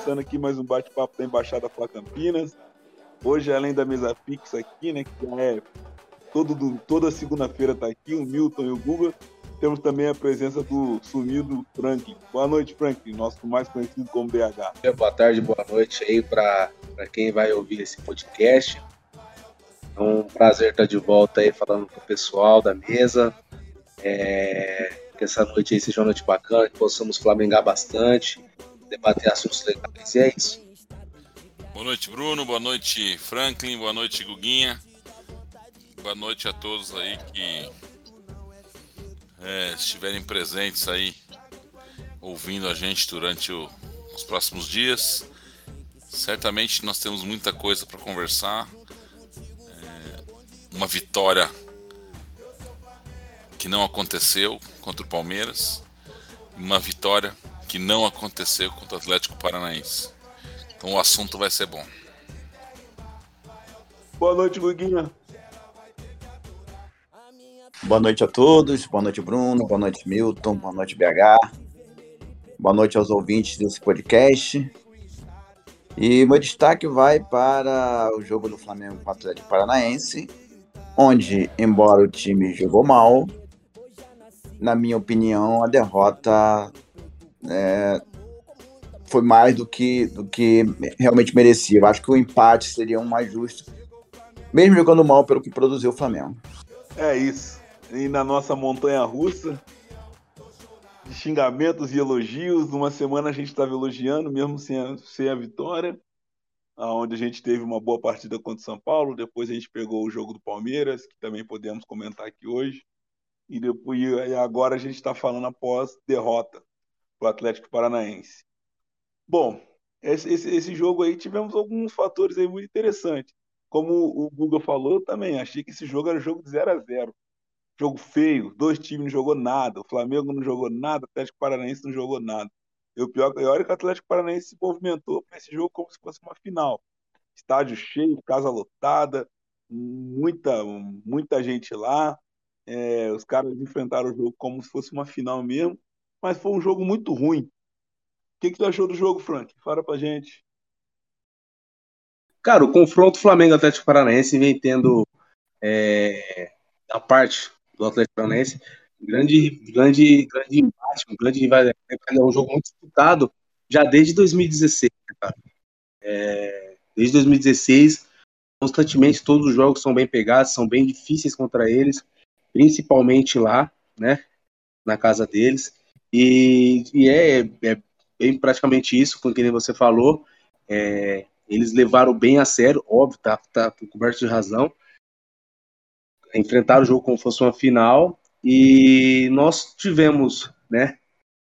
começando aqui mais um bate-papo da Embaixada Fla Campinas. Hoje, além da mesa fixa aqui, né, que é todo, toda segunda-feira tá aqui, o Milton e o Guga, temos também a presença do sumido Franklin. Boa noite, Franklin, nosso mais conhecido como BH. Boa tarde, boa noite aí para quem vai ouvir esse podcast. É um prazer estar de volta aí falando com o pessoal da mesa. É, que essa noite aí seja uma noite bacana, que possamos flamengar bastante, debater assuntos legais. E é isso. Boa noite, Bruno. Boa noite, Franklin. Boa noite, Guguinha. Boa noite a todos aí que é, estiverem presentes aí, ouvindo a gente durante o, os próximos dias. Certamente nós temos muita coisa para conversar. É, uma vitória que não aconteceu contra o Palmeiras, uma vitória que não aconteceu contra o Atlético Paranaense. Então o assunto vai ser bom. Boa noite, Guguinha. Boa noite a todos, boa noite, Bruno, boa noite, Milton, boa noite, BH. Boa noite aos ouvintes desse podcast. E meu destaque vai para o jogo do Flamengo com o Atlético Paranaense, onde, embora o time jogou mal, na minha opinião, a derrota é, foi mais do que, do que realmente merecia. Eu acho que o empate seria um mais justo, mesmo jogando mal pelo que produziu o Flamengo. É isso. E na nossa montanha russa, de xingamentos e elogios, numa semana a gente estava elogiando, mesmo sem a, sem a vitória, onde a gente teve uma boa partida contra o São Paulo, depois a gente pegou o jogo do Palmeiras, que também podemos comentar aqui hoje e, depois, e agora a gente está falando após derrota o Atlético Paranaense. Bom, esse, esse, esse, jogo aí tivemos alguns fatores aí muito interessantes. Como o Guga falou, eu também achei que esse jogo era jogo de 0 a 0 Jogo feio, dois times não jogou nada, o Flamengo não jogou nada, o Atlético Paranaense não jogou nada. E o pior é que o Atlético Paranaense se movimentou para esse jogo como se fosse uma final. Estádio cheio, casa lotada, muita, muita gente lá, é, os caras enfrentaram o jogo como se fosse uma final mesmo, mas foi um jogo muito ruim. O que, que tu achou do jogo, Frank? Fala pra gente. Cara, o confronto Flamengo-Atlético Paranaense vem tendo é, a parte do Atlético Paranaense grande, grande, grande embate, um grande rivalidade. É um jogo muito disputado já desde 2016, né, cara. É, desde 2016, constantemente todos os jogos são bem pegados, são bem difíceis contra eles principalmente lá, né, na casa deles. E, e é, é bem praticamente isso, com quem você falou. É, eles levaram bem a sério, óbvio, tá, tá coberto de razão. Enfrentaram o jogo como se fosse uma final e nós tivemos, né,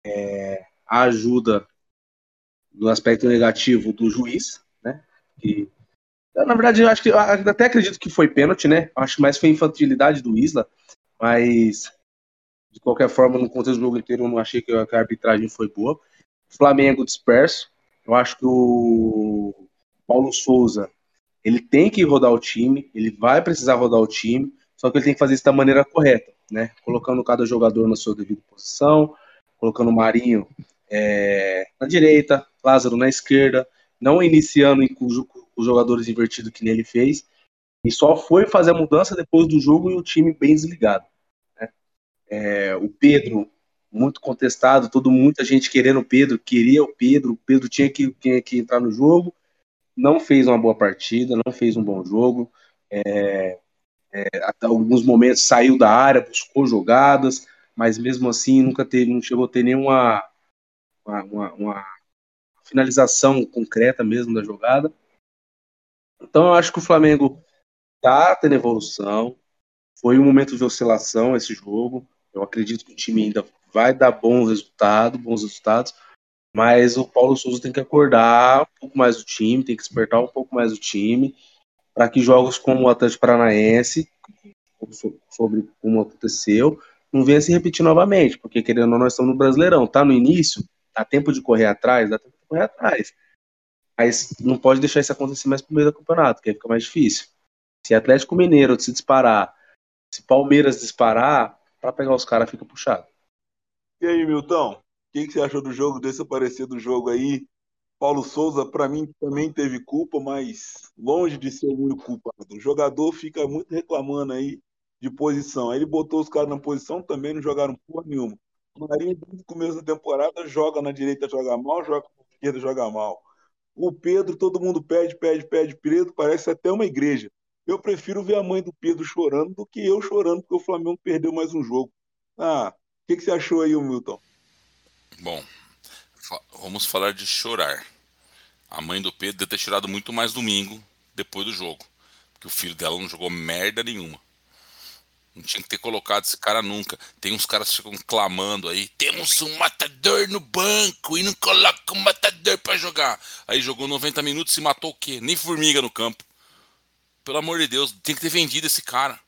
é, a ajuda do aspecto negativo do juiz, né, que na verdade, eu acho que eu até acredito que foi pênalti, né? Acho que mais foi infantilidade do Isla, mas de qualquer forma, no contexto do jogo inteiro, eu não achei que a arbitragem foi boa. Flamengo disperso. Eu acho que o Paulo Souza ele tem que rodar o time, ele vai precisar rodar o time, só que ele tem que fazer isso da maneira correta, né? Colocando cada jogador na sua devida posição, colocando o Marinho é, na direita, Lázaro na esquerda, não iniciando cujo os jogadores invertidos que nele fez, e só foi fazer a mudança depois do jogo e o time bem desligado. É, o Pedro, muito contestado, todo muita gente querendo o Pedro, queria o Pedro, o Pedro tinha que, tinha que entrar no jogo, não fez uma boa partida, não fez um bom jogo, é, é, até alguns momentos saiu da área, buscou jogadas, mas mesmo assim nunca teve, não chegou a ter nenhuma uma, uma, uma finalização concreta mesmo da jogada. Então eu acho que o Flamengo está tendo evolução. Foi um momento de oscilação esse jogo. Eu acredito que o time ainda vai dar bom resultado, bons resultados. Mas o Paulo Souza tem que acordar um pouco mais o time, tem que despertar um pouco mais o time, para que jogos como o Atlético Paranaense, sobre como aconteceu, não venha se repetir novamente, porque querendo ou não, nós estamos no Brasileirão, tá no início, dá tempo de correr atrás, dá tempo de correr atrás. Mas não pode deixar isso acontecer mais pro meio do campeonato, que aí fica mais difícil. Se Atlético Mineiro se disparar, se Palmeiras disparar, para pegar os caras fica puxado. E aí, Milton? O que, que você achou do jogo, desse aparecer do jogo aí? Paulo Souza, para mim, também teve culpa, mas longe de ser o único culpado. O jogador fica muito reclamando aí de posição. Aí ele botou os caras na posição, também não jogaram porra nenhuma. O Marinho, desde o começo da temporada, joga na direita, joga mal, joga na esquerda, joga mal. O Pedro, todo mundo pede, pede, pede Pedro, parece até uma igreja. Eu prefiro ver a mãe do Pedro chorando do que eu chorando porque o Flamengo perdeu mais um jogo. Ah, o que, que você achou aí, Milton? Bom, vamos falar de chorar. A mãe do Pedro deve ter chorado muito mais domingo, depois do jogo. Porque o filho dela não jogou merda nenhuma. Não tinha que ter colocado esse cara nunca. Tem uns caras que ficam clamando aí. Temos um matador no banco e não coloca um matador para jogar. Aí jogou 90 minutos e matou o quê? Nem formiga no campo. Pelo amor de Deus, tem que ter vendido esse cara.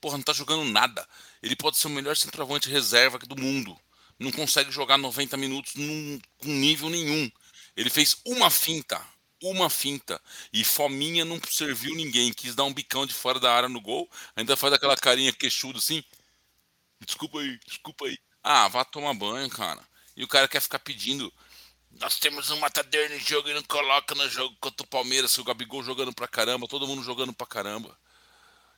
Porra, não tá jogando nada. Ele pode ser o melhor centroavante reserva do mundo. Não consegue jogar 90 minutos num, com nível nenhum. Ele fez uma finta uma finta. E Fominha não serviu ninguém. Quis dar um bicão de fora da área no gol. Ainda faz aquela carinha queixudo assim. Desculpa aí, desculpa aí. Ah, vá tomar banho, cara. E o cara quer ficar pedindo. Nós temos um matador no jogo e não coloca no jogo contra o Palmeiras. O Gabigol jogando pra caramba, todo mundo jogando pra caramba.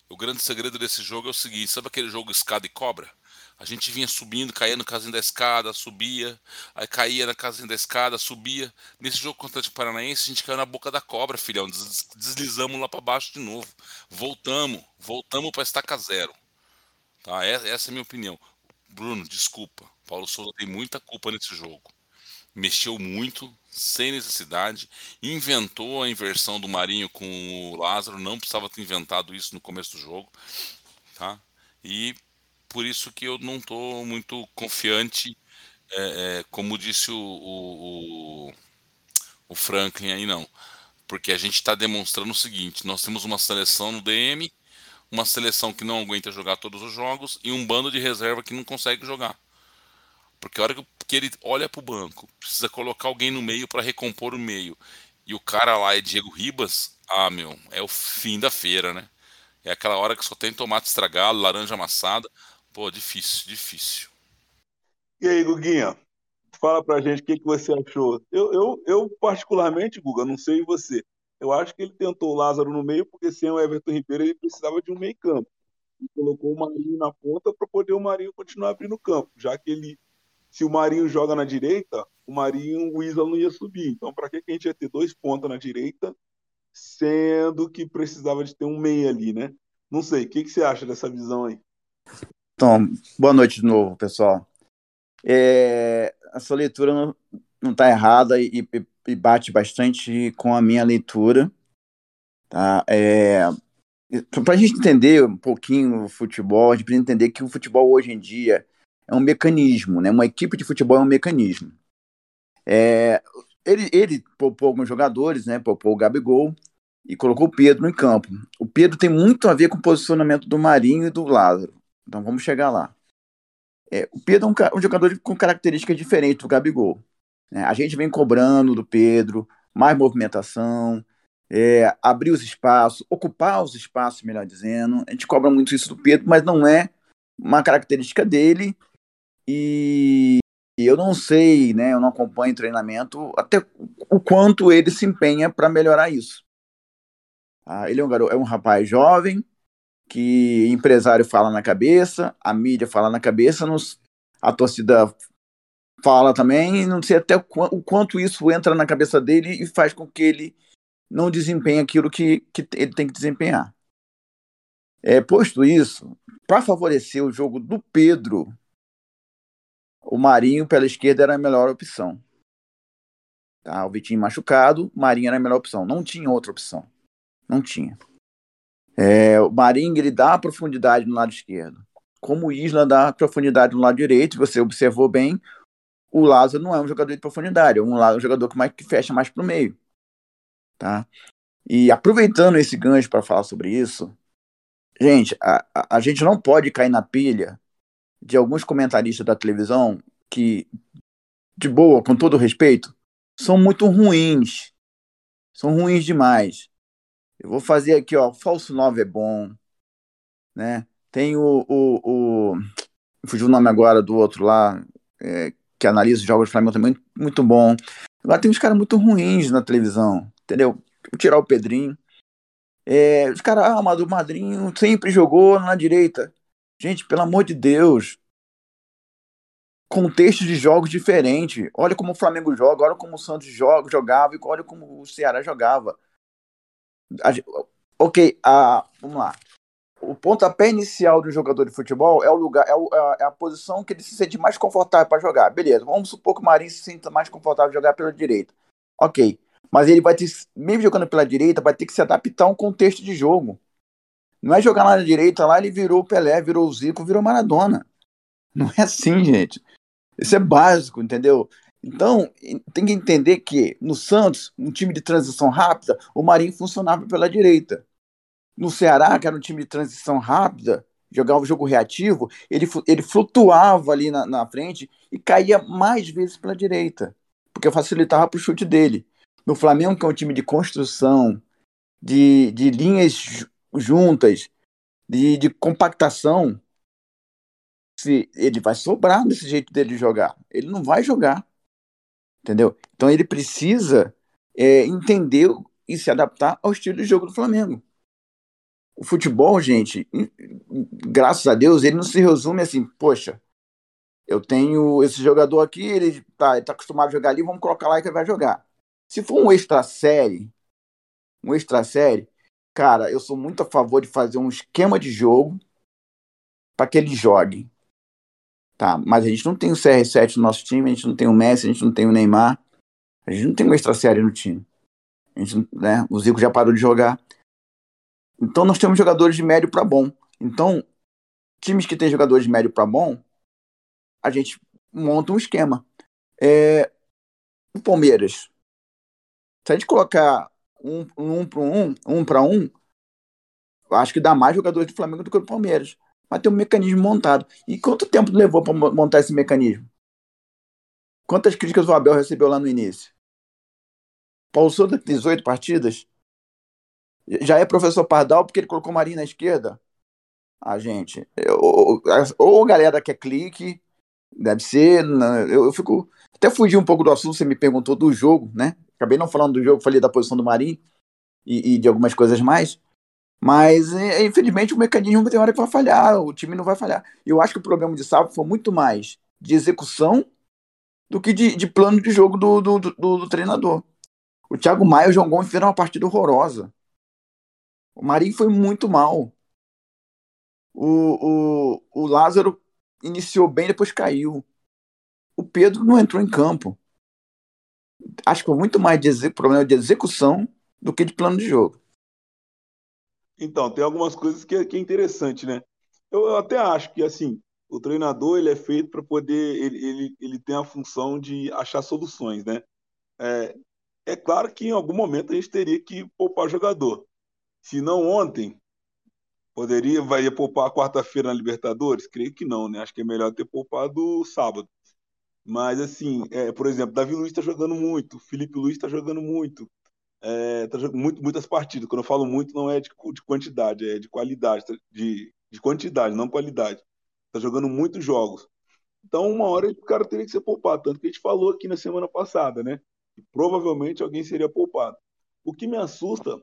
O grande segredo desse jogo é o seguinte: sabe aquele jogo escada e cobra? A gente vinha subindo, caía no casinho da escada, subia, aí caía na casinha da escada, subia. Nesse jogo contra o Paranaense, a gente caiu na boca da cobra, filhão. Deslizamos lá para baixo de novo. Voltamos, voltamos para estaca zero. Tá? Essa é a minha opinião. Bruno, desculpa. Paulo Souza tem muita culpa nesse jogo. Mexeu muito, sem necessidade. Inventou a inversão do Marinho com o Lázaro. Não precisava ter inventado isso no começo do jogo. Tá? E por isso que eu não estou muito confiante, é, é, como disse o, o, o, Franklin aí, não. Porque a gente está demonstrando o seguinte: nós temos uma seleção no DM, uma seleção que não aguenta jogar todos os jogos e um bando de reserva que não consegue jogar. Porque a hora que ele olha para o banco, precisa colocar alguém no meio para recompor o meio. E o cara lá é Diego Ribas, ah, meu, é o fim da feira, né? É aquela hora que só tem tomate estragado, laranja amassada. Pô, difícil, difícil. E aí, Guguinha? Fala pra gente o que, que você achou. Eu, eu, eu, particularmente, Guga, não sei você. Eu acho que ele tentou o Lázaro no meio, porque sem o Everton Ribeiro ele precisava de um meio campo. E colocou o Marinho na ponta para poder o Marinho continuar abrindo o campo, já que ele, se o Marinho joga na direita, o Marinho, o Isla não ia subir. Então, para que, que a gente ia ter dois pontas na direita, sendo que precisava de ter um meio ali, né? Não sei, o que, que você acha dessa visão aí? Então, boa noite de novo, pessoal. É, a sua leitura não está errada e, e, bate bastante com a minha leitura. Tá? É, Para a gente entender um pouquinho o futebol, a gente precisa entender que o futebol hoje em dia é um mecanismo, né? uma equipe de futebol é um mecanismo. É, ele, ele poupou alguns jogadores, né? poupou o Gabigol e colocou o Pedro em campo. O Pedro tem muito a ver com o posicionamento do Marinho e do Lázaro. Então vamos chegar lá. É, o Pedro é um, um, jogador com características diferentes do Gabigol. É, a gente vem cobrando do Pedro mais movimentação, é, abrir os espaços, ocupar os espaços, melhor dizendo. A gente cobra muito isso do Pedro, mas não é uma característica dele. E eu não sei, né? Eu não acompanho treinamento até o quanto ele se empenha para melhorar isso. Ah, ele é um, garoto, é um rapaz jovem, que empresário fala na cabeça, a mídia fala na cabeça, nos, a torcida fala também, não sei até o, o quanto isso entra na cabeça dele e faz com que ele não desempenhe aquilo que, que ele tem que desempenhar. É, posto isso, para favorecer o jogo do Pedro, o Marinho pela esquerda era a melhor opção. Tá? O Vitinho machucado, Marinho era a melhor opção. Não tinha outra opção. Não tinha. É, o Marinho ele dá profundidade no lado esquerdo. Como o Isla dá profundidade no lado direito, você observou bem, o Lázaro não é um jogador de profundidade, é um, um jogador que, mais, que fecha mais para o meio. Tá? E aproveitando esse gancho para falar sobre isso, gente, a, a, a, gente não pode cair na pilha de alguns comentaristas da televisão que, de boa, com todo respeito, são muito ruins. São ruins demais. Eu vou fazer aqui, ó. Falso 9 é bom. Né? Tem o. o, o fugiu o nome agora do outro lá, é, que analisa os jogos do Flamengo também, muito bom. Agora tem uns caras muito ruins na televisão, entendeu? Vou tirar o Pedrinho. É, os caras, ah, o Madrinho sempre jogou na direita. Gente, pelo amor de Deus. Contexto de jogos diferente. Olha como o Flamengo joga, olha como o Santos joga, jogava e olha como o Ceará jogava. A, ok, a, vamos lá. O pontapé inicial do jogador de futebol é o lugar, é, o, é a posição que ele se sente mais confortável para jogar. Beleza, vamos supor que o Marinho se sinta mais confortável jogar pela direita. Ok. Mas ele vai ter, mesmo jogando pela direita, vai ter que se adaptar a um contexto de jogo. Não é jogar lá na direita, lá ele virou o Pelé, virou o Zico, virou Maradona. Não é assim, gente. Isso é básico, entendeu? Então, tem que entender que no Santos, um time de transição rápida, o Marinho funcionava pela direita. No Ceará, que era um time de transição rápida, jogava o jogo reativo, ele, ele flutuava ali na, na frente e caía mais vezes pela direita, porque facilitava para o chute dele. No Flamengo, que é um time de construção, de, de linhas juntas, de, de compactação, se ele vai sobrar desse jeito dele jogar. Ele não vai jogar. Entendeu? Então ele precisa é, entender e se adaptar ao estilo de jogo do Flamengo. O futebol, gente, graças a Deus, ele não se resume assim, poxa, eu tenho esse jogador aqui, ele tá, ele tá acostumado a jogar ali, vamos colocar lá que ele vai jogar. Se for um extra série, um extra série, cara, eu sou muito a favor de fazer um esquema de jogo para que ele jogue. Tá, mas a gente não tem o CR7 no nosso time, a gente não tem o Messi, a gente não tem o Neymar, a gente não tem um extra série no time. A gente, né, o Zico já parou de jogar. Então nós temos jogadores de médio para bom. Então, times que têm jogadores de médio para bom, a gente monta um esquema. É, o Palmeiras se a gente colocar um, um para um, um para um, acho que dá mais jogadores do Flamengo do que do Palmeiras. Mas tem um mecanismo montado. E quanto tempo levou para montar esse mecanismo? Quantas críticas o Abel recebeu lá no início? Paulo Souza, 18 partidas. Já é professor Pardal porque ele colocou Marinho na esquerda? Ah, gente. ou, ou a galera quer clique, deve ser. Eu, eu fico. Até fugi um pouco do assunto, você me perguntou do jogo, né? Acabei não falando do jogo, falei da posição do Marinho e, e de algumas coisas mais. Mas, é, infelizmente, o mecanismo tem hora que vai falhar, o time não vai falhar. Eu acho que o problema de sábado foi muito mais de execução do que de, de plano de jogo do, do, do, do, treinador. O Thiago Maia e o João fizeram uma partida horrorosa. O Marinho foi muito mal. O, o, o Lázaro iniciou bem, depois caiu. O Pedro não entrou em campo acho que foi muito mais de problema de execução do que de plano de jogo. Então, tem algumas coisas que é, que é interessante, né? Eu, eu, até acho que, assim, o treinador ele é feito para poder, ele, ele, ele tem a função de achar soluções, né? É, é claro que em algum momento a gente teria que poupar jogador. Se não ontem, poderia, vai poupar quarta-feira na Libertadores? Creio que não, né? Acho que é melhor ter poupado sábado. Mas, assim, é, por exemplo, Davi Luiz está jogando muito, Felipe Luiz está jogando muito, é, tá jogando muito, muitas partidas. Quando eu falo muito, não é de, de quantidade, é de qualidade, tá, de, de quantidade, não qualidade. Está jogando muitos jogos. Então, uma hora o cara teria que ser poupado, tanto que a gente falou aqui na semana passada, né? Que provavelmente alguém seria poupado. O que me assusta,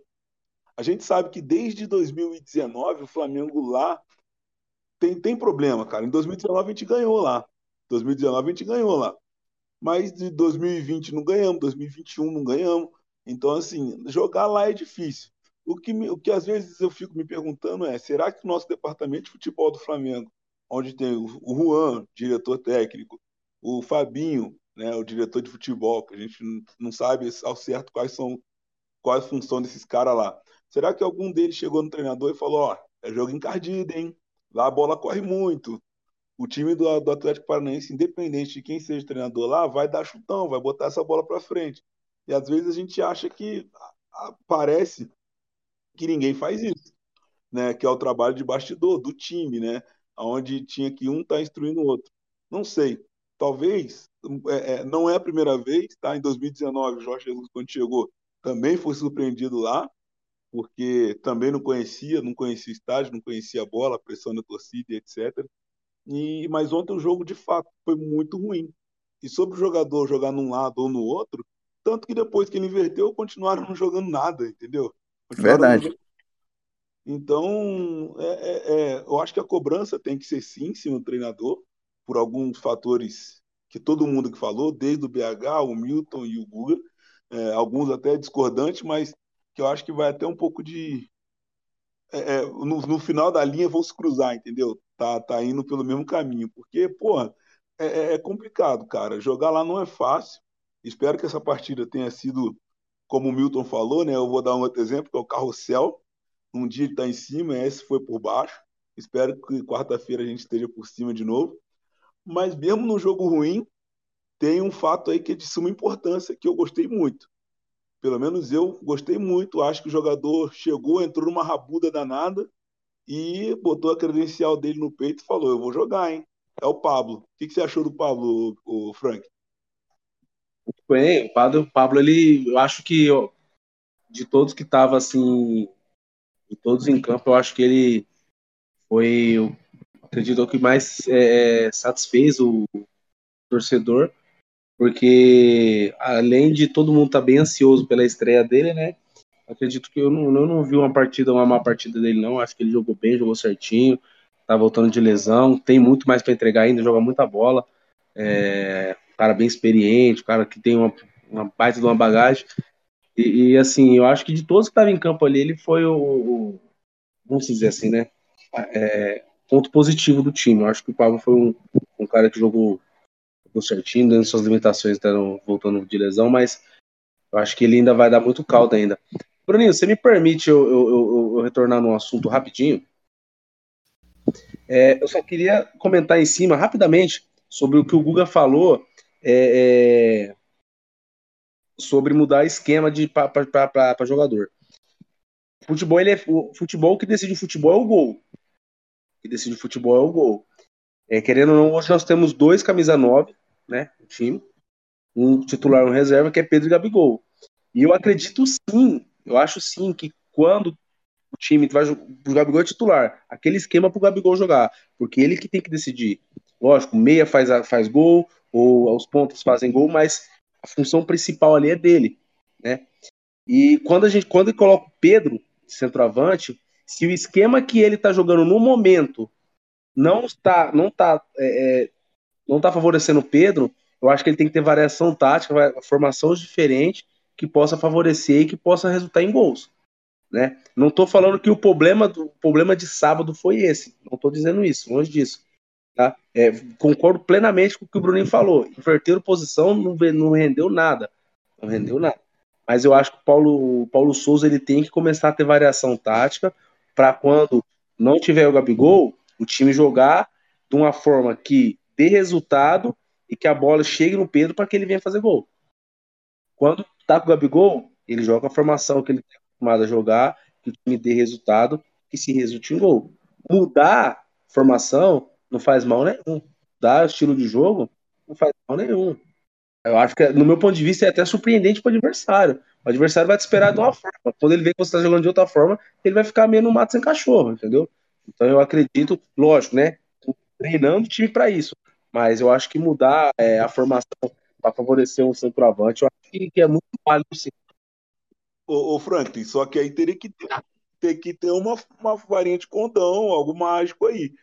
a gente sabe que desde 2019 o Flamengo lá tem, tem problema, cara. Em 2019 a gente ganhou lá. 2019 a gente ganhou lá. Mas de 2020 não ganhamos, 2021 não ganhamos. Então, assim, jogar lá é difícil. O que, me, o que às vezes eu fico me perguntando é: será que o nosso departamento de futebol do Flamengo, onde tem o, o Juan, diretor técnico, o Fabinho, né, o diretor de futebol, que a gente não sabe ao certo quais são qual a função desses caras lá. Será que algum deles chegou no treinador e falou: ó, é jogo encardido, hein? Lá a bola corre muito o time do, do, Atlético Paranaense, independente de quem seja o treinador lá, vai dar chutão, vai botar essa bola para frente. E às vezes a gente acha que parece que ninguém faz isso, né? Que é o trabalho de bastidor do time, né? Onde tinha que um estar tá instruindo o outro. Não sei. Talvez é, é, não é a primeira vez, tá? Em 2019, o Jorge Jesus, quando chegou, também foi surpreendido lá, porque também não conhecia, não conhecia o estádio, não conhecia a bola, a pressão da torcida, etc. E, mas ontem o jogo, de fato, foi muito ruim. E sobre o jogador jogar num lado ou no outro, Tanto que depois que ele inverteu, continuaram não jogando nada, entendeu? Continuaram Verdade. Então, é, é, é, eu acho que a cobrança tem que ser sim cima do treinador, por alguns fatores que todo mundo que falou, desde o BH, o Milton e o Guga, é, alguns até discordantes, mas que eu acho que vai até um pouco de. É, é, no, no, final da linha vão se cruzar, entendeu? Tá, tá indo pelo mesmo caminho. Porque, porra, é, é, é complicado, cara. Jogar lá não é fácil. Espero que essa partida tenha sido, como o Milton falou, né? Eu vou dar um outro exemplo, que é o carrossel. Um dia ele está em cima, esse foi por baixo. Espero que quarta-feira a gente esteja por cima de novo. Mas mesmo no jogo ruim, tem um fato aí que é de suma importância, que eu gostei muito. Pelo menos eu gostei muito. Acho que o jogador chegou, entrou numa rabuda danada e botou a credencial dele no peito e falou: Eu vou jogar, hein? É o Pablo. O que, você achou do Pablo, o Frank? Bem, o Pablo, ele, eu acho que de todos que estavam assim, de todos em campo, eu acho que ele foi, acredito que mais é, é, satisfez o torcedor, porque além de todo mundo estar tá bem ansioso pela estreia dele, né? Acredito que eu não, eu não vi uma partida, uma má partida dele, não. Acho que ele jogou bem, jogou certinho, tá voltando de lesão, tem muito mais para entregar ainda, joga muita bola. É, cara bem experiente, cara que tem uma, uma de uma bagagem. E, e, assim, eu acho que de todos que estavam em campo ali, ele foi o, o vamos dizer assim, né? É, ponto positivo do time. Eu acho que o Pablo foi um, um cara que jogou, jogou certinho, dando suas limitações, estando voltando de lesão, mas eu acho que ele ainda vai dar muito caldo ainda. Bruninho, você me permite eu, eu, eu, eu retornar no assunto rapidinho? É, eu só queria comentar em cima, rapidamente, sobre o que o Guga falou é, é, sobre mudar esquema de para jogador. Futebol, ele é, o futebol que decide o futebol é o gol. O que decide o futebol é o gol. É, querendo ou não, hoje nós temos dois camisa 9, né, no time, um titular um reserva, que é Pedro e Gabigol. E eu acredito sim, eu acho sim que quando o time vai o Gabigol é titular, aquele esquema para o Gabigol jogar, porque ele que tem que decidir. Lógico, meia faz, faz gol, ou os pontos fazem gol, mas a função principal ali é dele, né? E quando a gente quando ele coloca o Pedro centroavante, se o esquema que ele está jogando no momento não está não tá é, é, não está favorecendo o Pedro, eu acho que ele tem que ter variação tática, formação diferente que possa favorecer e que possa resultar em gols. Né? Não estou falando que o problema do problema de sábado foi esse. Não estou dizendo isso, longe disso. Tá? É, concordo plenamente com o que o Bruninho falou. Inverter posição não, não rendeu nada. Não rendeu nada. Mas eu acho que o Paulo, o Paulo Souza ele tem que começar a ter variação tática para quando não tiver o Gabigol, o time jogar de uma forma que dê resultado e que a bola chegue no Pedro para que ele venha fazer gol. Quando tá com o Gabigol, ele joga a formação que ele está acostumado a jogar, que o time dê resultado, que se resulte em gol. Mudar formação não faz mal nenhum. Dar estilo de jogo não faz mal nenhum. Eu acho que, no meu ponto de vista, é até surpreendente para o adversário. O adversário vai te esperar de uma forma. Quando ele vê que você está jogando de outra forma, ele vai ficar meio no mato sem cachorro, entendeu? Então eu acredito, lógico, né? Treinando o time para isso. Mas eu acho que mudar é, a formação para favorecer um centroavante, eu acho que, é muito válido sim. Ô, ô Franklin, só que aí teria que ter, ter que ter uma, uma variante condão, algo mágico aí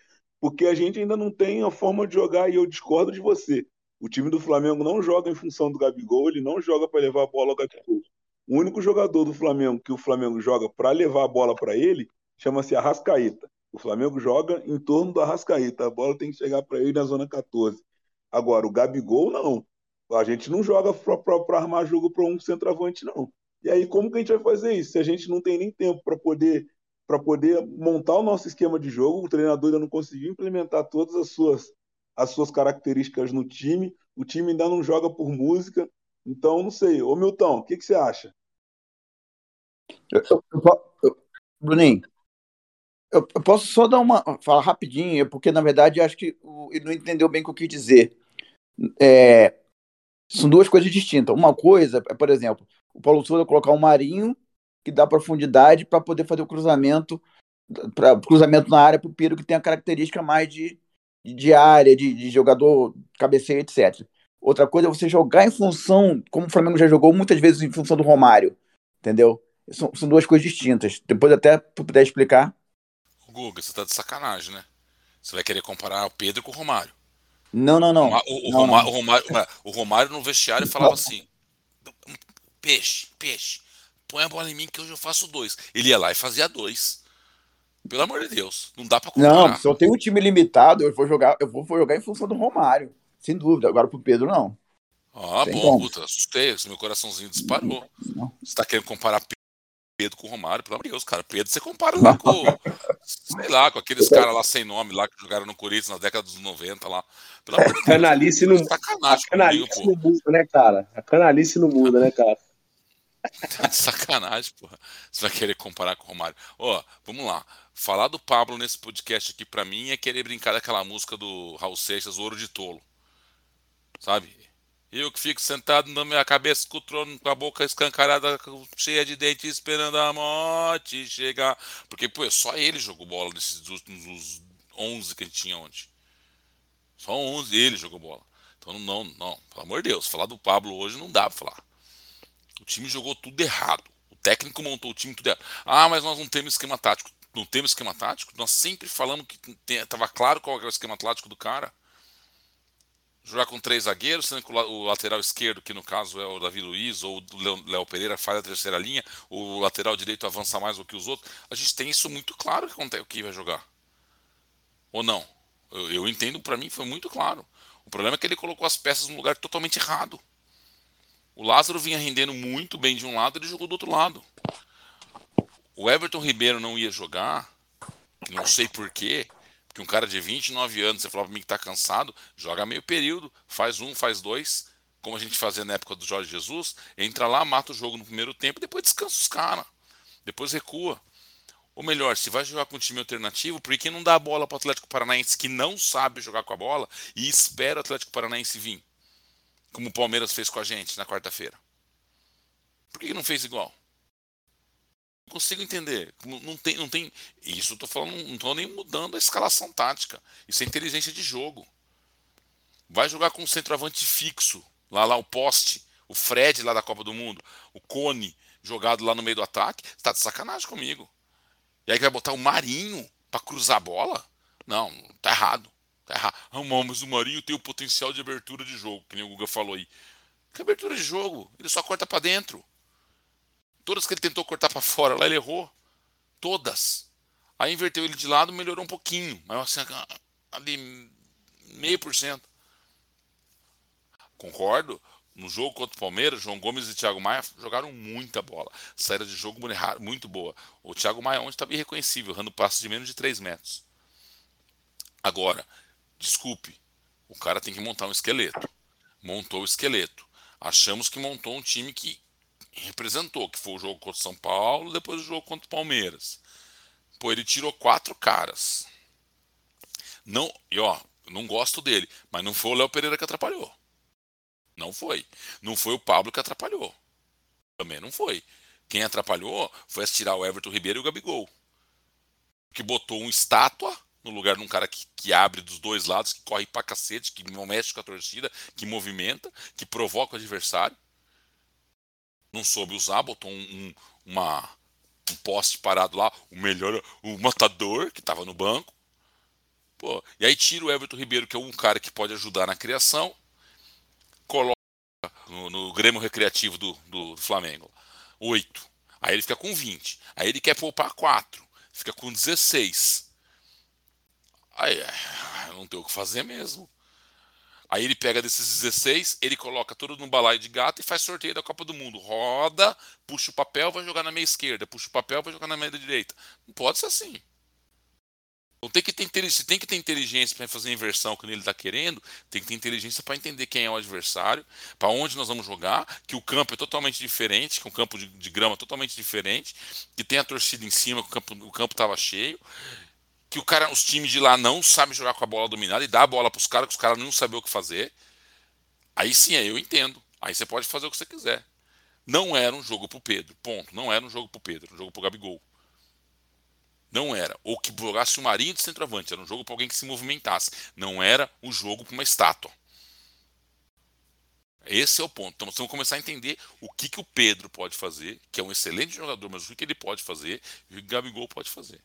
porque a gente ainda não tem a forma de jogar e eu discordo de você. O time do Flamengo não joga em função do Gabigol, ele não joga para levar a bola ao Gabigol. O único jogador do Flamengo que o Flamengo joga para levar a bola para ele chama-se Arrascaeta. O Flamengo joga em torno do Arrascaeta, a bola tem que chegar para ele na zona 14. Agora, o Gabigol não. A gente não joga para armar jogo para um centroavante, não. E aí, como que a gente vai fazer isso? Se a gente não tem nem tempo para poder para poder montar o nosso esquema de jogo. O treinador ainda não conseguiu implementar todas as suas, as suas características no time. O time ainda não joga por música. Então, não sei. Ô, Milton, o que, que você acha? Eu, eu, eu, Bruninho, eu, eu, posso só dar uma. falar rapidinho, porque na verdade acho que ele não entendeu bem o que eu quis dizer. É, são duas coisas distintas. Uma coisa é, por exemplo, o Paulo Souza colocar um Marinho que dá profundidade para poder fazer o cruzamento para cruzamento na área para o Piro que tem a característica mais de, de área, de, de jogador cabeceio, etc. Outra coisa é você jogar em função, como o Flamengo já jogou muitas vezes em função do Romário. Entendeu? São, são duas coisas distintas. Depois até puder explicar. Guga, você tá de sacanagem, né? Você vai querer comparar o Pedro com o Romário. Não, não, não. O, o, não, Romário, não. o, Romário, o Romário no vestiário falava assim: peixe, peixe, põe a bola em mim que hoje eu faço dois. Ele ia lá e fazia dois. Pelo amor de Deus, não dá pra comparar. Não, se eu tenho um time limitado, eu vou jogar, eu vou, vou jogar em função do Romário. Sem dúvida. Agora pro Pedro, não. Ah, Tem bom, como. puta, assustei, meu coraçãozinho disparou. Não. Você tá querendo comparar Pedro com o Romário, pelo amor de Deus, cara. Pedro, você compara lá com, sei lá, com aqueles caras lá sem nome lá que jogaram no Corinthians na década dos 90 lá. Pelo amor de Deus. Canalice não, a Sacanagem comigo, canalice pô. não muda, né, cara? A canalice não muda, né, cara? Tá de sacanagem, porra. Você vai querer comparar com o Romário. Ó, vamos lá. Falar do Pablo nesse podcast aqui pra mim é querer brincar daquela música do Raul Seixas, Ouro de Tolo. Sabe? Eu que fico sentado na minha cabeça com o trono, com a boca escancarada, cheia de dentes, esperando a morte chegar. Porque, pô, só ele jogou bola nesses últimos uns 11 que a gente tinha ontem. Só 11 ele jogou bola. Então, não, não, pelo amor de Deus, falar do Pablo hoje não dá pra falar. O time jogou tudo errado. O técnico montou o time tudo errado. Ah, mas nós não temos esquema tático. Não temos esquema tático? Nós sempre falamos que estava claro qual era o esquema tático do cara. Jogar com três zagueiros, sendo que o la- o lateral esquerdo, que no caso é o Davi Luiz, ou o Léo- Pereira, faz a terceira linha, o lateral direito avança mais do que os outros. A gente tem isso muito claro que acontece o que vai jogar. Ou não? Eu, eu entendo, para mim foi muito claro. O problema é que ele colocou as peças no lugar totalmente errado. O Lázaro vinha rendendo muito bem de um lado, ele jogou do outro lado. O Everton Ribeiro não ia jogar, não sei porquê, porque um cara de 29 anos, você falava pra mim que tá cansado, joga meio período, faz um, faz dois, como a gente fazia na época do Jorge Jesus, entra lá, mata o jogo no primeiro tempo, depois descansa os caras, depois recua. Ou melhor, se vai jogar com um time alternativo, por que não dá a bola para o Atlético Paranaense que não sabe jogar com a bola e espera o Atlético Paranaense vir? Como o Palmeiras fez com a gente na quarta-feira. Por que que não fez igual? Consigo entender. Não, tem, não tem. Isso eu tô falando, não estou nem mudando a escalação tática. Isso é inteligência de jogo. Vai jogar com um centroavante fixo, lá lá o poste, o Fred lá da Copa do Mundo, o Cone jogado lá no meio do ataque. Você tá de sacanagem comigo. E aí vai botar o Marinho para cruzar a bola? Não, tá errado. Tá errado. Ah, mas o Marinho tem o potencial de abertura de jogo, que nem o Guga falou aí. Que abertura de jogo? Ele só corta para dentro. Todas que ele tentou cortar para fora, lá ele errou. Todas. Aí inverteu ele de lado, melhorou um pouquinho. Mas assim, ali meio por cento. Concordo. No jogo contra o Palmeiras, João Gomes e Thiago Maia jogaram muita bola. Saída de jogo muito boa. O Thiago Maia ontem estava irreconhecível, errando passos de menos de 3 metros. Agora, desculpe, o cara tem que montar um esqueleto. Montou o esqueleto. Achamos que montou um time que representou, que foi o jogo contra o São Paulo, depois o jogo contra o Palmeiras. Pô, ele tirou quatro caras. Não, e ó, não gosto dele, mas não foi o Léo Pereira que atrapalhou. Não foi. Não foi o Pablo que atrapalhou. Também não foi. Quem atrapalhou foi tirar o Everton Ribeiro e o Gabigol. Que botou um estátua no lugar de um cara que, que abre dos dois lados, que corre pra cacete, que mexe com a torcida, que movimenta, que provoca o adversário. Não soube usar, botou um, um, uma, um poste parado lá, o melhor, o matador, que estava no banco. Pô, e aí tira o Everton Ribeiro, que é um cara que pode ajudar na criação, coloca no, no Grêmio Recreativo do, do, do Flamengo 8. Aí ele fica com 20. Aí ele quer poupar 4. Fica com 16. Aí não tem o que fazer mesmo. Aí ele pega desses 16, ele coloca tudo no balaio de gato e faz sorteio da Copa do Mundo. Roda, puxa o papel, vai jogar na meia esquerda. Puxa o papel, vai jogar na meia direita. Não pode ser assim. Então tem que ter, se tem que ter inteligência para fazer a inversão que ele está querendo, tem que ter inteligência para entender quem é o adversário, para onde nós vamos jogar, que o campo é totalmente diferente, que um campo de, de grama totalmente diferente, que tem a torcida em cima, que o o campo estava cheio, que o cara, os times de lá não sabem jogar com a bola dominada e dá a bola para os caras, que os caras não sabem o que fazer. Aí sim, aí eu entendo. Aí você pode fazer o que você quiser. Não era um jogo pro Pedro, ponto. Não era um jogo pro Pedro, era um jogo pro Gabigol. Não era. Ou que jogasse o Marinho de centroavante. Era um jogo para alguém que se movimentasse. Não era um jogo para uma estátua. Esse é o ponto. Então, vamos começar a entender o que, que o Pedro pode fazer, que é um excelente jogador, mas o que ele pode fazer e o que o Gabigol pode fazer.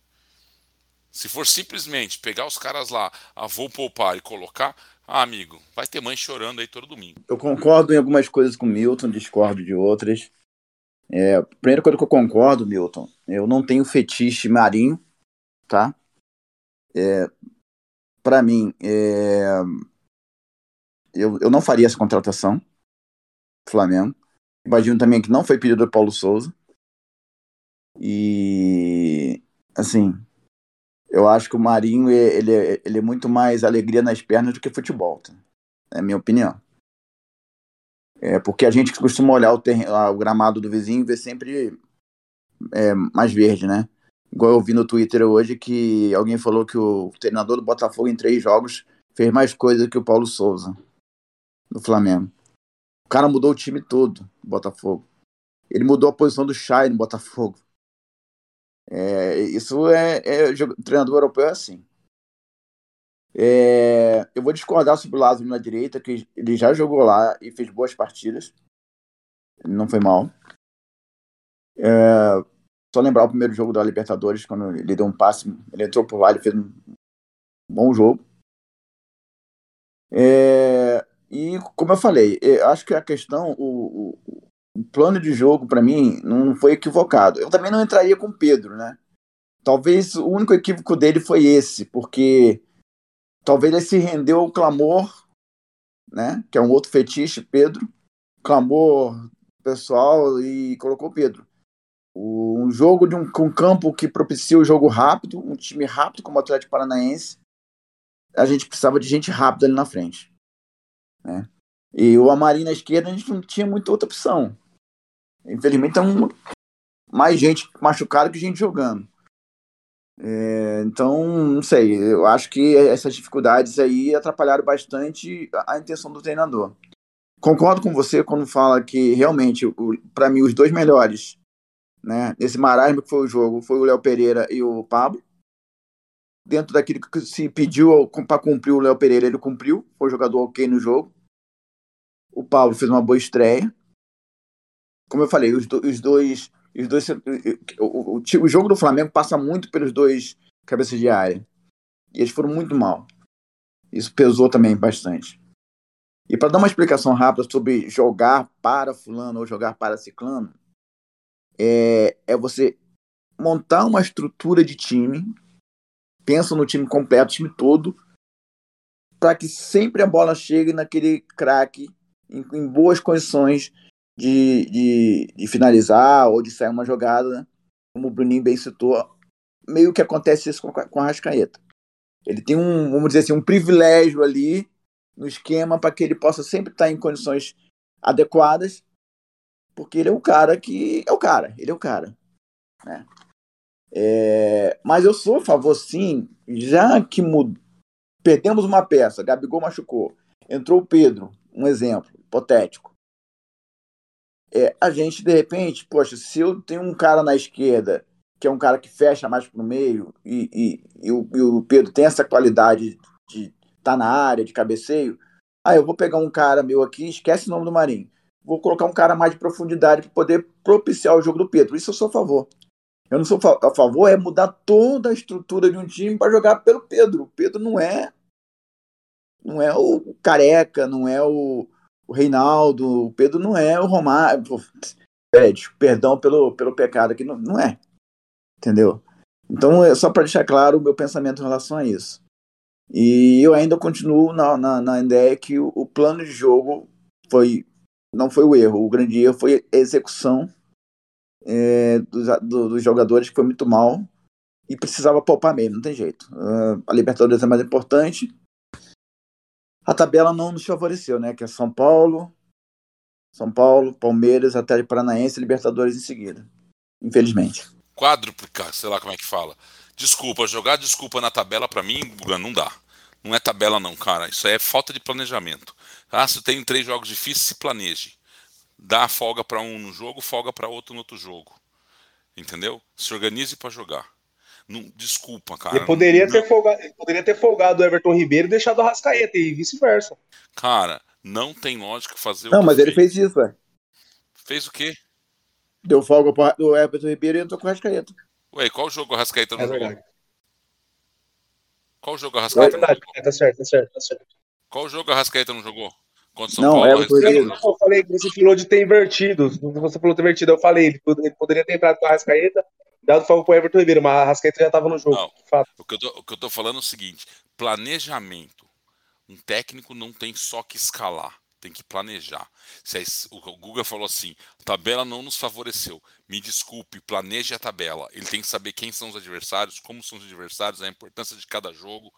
Se for simplesmente pegar os caras lá, ah, vou poupar e colocar, ah, amigo, vai ter mãe chorando aí todo domingo. Eu concordo em algumas coisas com o Milton, discordo de outras. É, primeira coisa que eu concordo, Milton, eu não tenho fetiche marinho, tá? É, para mim, é, eu, eu não faria essa contratação Flamengo. Imagino também que não foi pedido do Paulo Souza. E, assim, eu acho que o Marinho ele, ele é muito mais alegria nas pernas do que futebol. Tá? É a minha opinião. É porque a gente costuma olhar o, terreno, o gramado do vizinho e ver sempre é, mais verde, né? Igual eu vi no Twitter hoje que alguém falou que o treinador do Botafogo em três jogos fez mais coisa que o Paulo Souza do Flamengo. O cara mudou o time todo do Botafogo. Ele mudou a posição do Chay no Botafogo. É, isso é, é, treinador europeu é assim. É, eu vou discordar sobre o Lázaro na direita, que ele já jogou lá e fez boas partidas. Não foi mal. É, só lembrar o primeiro jogo da Libertadores, quando ele deu um passe, ele entrou por lá, ele fez um bom jogo. É, e, como eu falei, eu acho que a questão, o, o plano de jogo, para mim, não foi equivocado. Eu também não entraria com o Pedro, né? Talvez o único equívoco dele foi esse, porque talvez ele se rendeu ao clamor, né? Que é um outro fetiche, Pedro. Clamor pessoal e colocou Pedro. Um jogo de um, um campo que propicia o jogo rápido, um time rápido como o Atlético Paranaense. A gente precisava de gente rápida ali na frente. Né? E o Amarim na esquerda a gente não tinha muita outra opção. Infelizmente, é um, mais gente machucada que gente jogando. É, então, não sei, eu acho que essas dificuldades aí atrapalharam bastante a intenção do treinador. Concordo com você quando fala que realmente, para mim, os dois melhores né, nesse marasmo que foi o jogo foi o Léo Pereira e o Pablo. Dentro daquilo que se pediu para cumprir o Léo Pereira, ele cumpriu, foi jogador ok no jogo. O Pablo fez uma boa estreia. Como eu falei, os, do, os dois. Os dois o, o, o, jogo do Flamengo passa muito pelos dois cabeças de área. E eles foram muito mal. Isso pesou também bastante. E para dar uma explicação rápida sobre jogar para fulano ou jogar para ciclano, é, é você montar uma estrutura de time, pensa no time completo, time todo, para que sempre a bola chegue naquele craque em, em boas condições de, de, de, finalizar ou de sair uma jogada, né? como o Bruninho bem citou, meio que acontece isso com, com a Rascaeta. Ele tem um, vamos dizer assim, um privilégio ali no esquema para que ele possa sempre estar em condições adequadas, porque ele é o cara que é o cara, ele é o cara, né? É, mas eu sou a favor, sim, já que mud... perdemos uma peça, Gabigol machucou, entrou o Pedro, um exemplo hipotético. É, a gente, de repente, poxa, se eu tenho um cara na esquerda que é um cara que fecha mais pro meio e, e, e, o, e o, Pedro tem essa qualidade de estar tá na área, de cabeceio, ah, eu vou pegar um cara meu aqui, esquece o nome do Marinho, vou colocar um cara mais de profundidade para poder propiciar o jogo do Pedro. Isso eu sou a favor. Eu não sou a favor é mudar toda a estrutura de um time para jogar pelo Pedro. O Pedro não é não é o Careca, não é o, o Reinaldo, o Pedro não é o Romário. Pede, perdão pelo, pelo pecado aqui, não, não é. Entendeu? Então, é só para deixar claro o meu pensamento em relação a isso. E eu ainda continuo na, na, na ideia que o, o, plano de jogo foi não foi o erro, o grande erro foi a execução é, dos, do, dos jogadores, que foi muito mal e precisava poupar mesmo, não tem jeito. Uh, a Libertadores é mais importante, a tabela não nos favoreceu, né? Que é São Paulo, São Paulo, Palmeiras, Atlético Paranaense Libertadores em seguida. Infelizmente. Quádrupla, sei lá como é que fala. Desculpa, jogar desculpa na tabela para mim, não dá. Não é tabela não, cara. Isso é falta de planejamento. Ah, se tem três jogos difíceis, se planeje. Dá folga para um no jogo, folga para outro no outro jogo. Entendeu? Se organize para jogar. Não, desculpa, cara. Ele poderia, não, ter folgado, poderia ter folgado o Everton Ribeiro e deixado o Rascaeta e vice-versa. Cara, Não tem lógica fazer Não, o que mas ele fez isso, ué. Fez o quê? Deu folga pro do Everton Ribeiro e entrou com o Rascaeta. Ué, qual jogo o Rascaeta não É jogou? verdade. Qual jogo o É Rascaeta não verdade, jogou? tá certo, tá certo, tá certo. Qual jogo a Rascaeta não jogou? Contra o São Não, Paulo? Everton Rascaeta Ribeiro. não. Eu falei, você falou de ter invertido. Você falou ter invertido. Eu falei, ele poderia ter entrado com a Rascaeta, dado folga pro Everton Ribeiro, mas a Rascaeta já tava no jogo. Não. O que, eu tô, o que eu tô falando é o seguinte: planejamento. Um técnico não tem só que escalar, tem que planejar. Se es- o Guga falou assim: a tabela não nos favoreceu. Me desculpe, planeje a tabela. Ele tem que saber quem são os adversários, como são os adversários, a importância de cada jogo,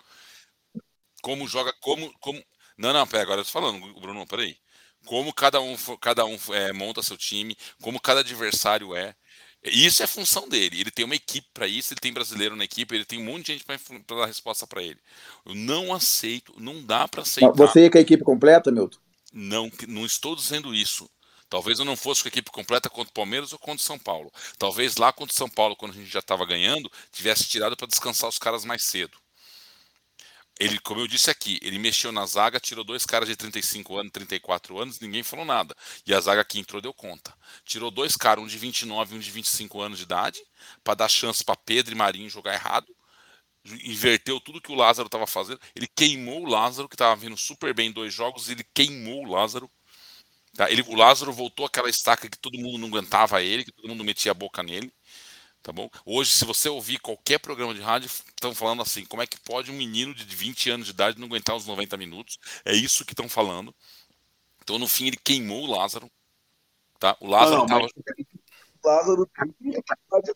como joga, como. como... Não, não, pera, agora eu tô falando, Bruno, peraí. Como cada um, cada um é, monta seu time, como cada adversário é. Isso é função dele. Ele tem uma equipe para isso, ele tem brasileiro na equipe, ele tem um monte de gente para dar resposta para ele. Eu não aceito, não dá para aceitar. Você ia com a equipe completa, Milton? Não, não estou dizendo isso. Talvez eu não fosse com a equipe completa contra o Palmeiras ou contra o São Paulo. Talvez lá contra o São Paulo, quando a gente já estava ganhando, tivesse tirado para descansar os caras mais cedo. Ele, como eu disse aqui, ele mexeu na zaga, tirou dois caras de 35 anos, 34 anos, ninguém falou nada. E a zaga que entrou deu conta. Tirou dois caras, um de 29 e um de 25 anos de idade, para dar chance para Pedro e Marinho jogar errado. Inverteu tudo que o Lázaro estava fazendo. Ele queimou o Lázaro, que estava vindo super bem em dois jogos, ele queimou o Lázaro. Tá? Ele, o Lázaro voltou àquela estaca que todo mundo não aguentava ele, que todo mundo metia a boca nele. Tá bom? Hoje, se você ouvir qualquer programa de rádio, estão falando assim: como é que pode um menino de 20 anos de idade não aguentar os 90 minutos? É isso que estão falando. Então, no fim, ele queimou o Lázaro. Tá? O Lázaro não, tava. mas o Lázaro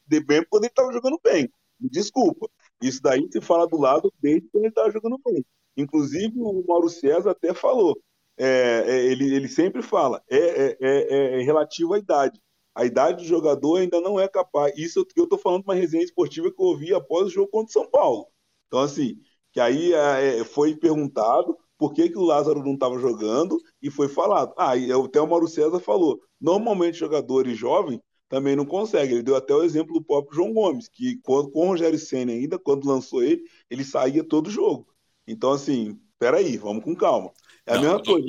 de bem quando ele estava jogando bem. Desculpa. Isso daí se fala do lado desde quando ele estava jogando bem. Inclusive, o Mauro César até falou. é, é, ele, ele sempre fala, é, é, é, é relativo à idade. A idade do jogador ainda não é capaz. Isso eu estou falando de uma resenha esportiva que eu ouvi após o jogo contra o São Paulo. Então, assim, que aí é, foi perguntado por que, que o Lázaro não estava jogando e foi falado. Ah, e até o Mauro César falou. Normalmente, jogadores jovens também não conseguem. Ele deu até o exemplo do próprio João Gomes, que quando, com o Rogério Senna ainda, quando lançou ele, ele saía todo jogo. Então, assim, peraí, vamos com calma. É a Não, mesma coisa.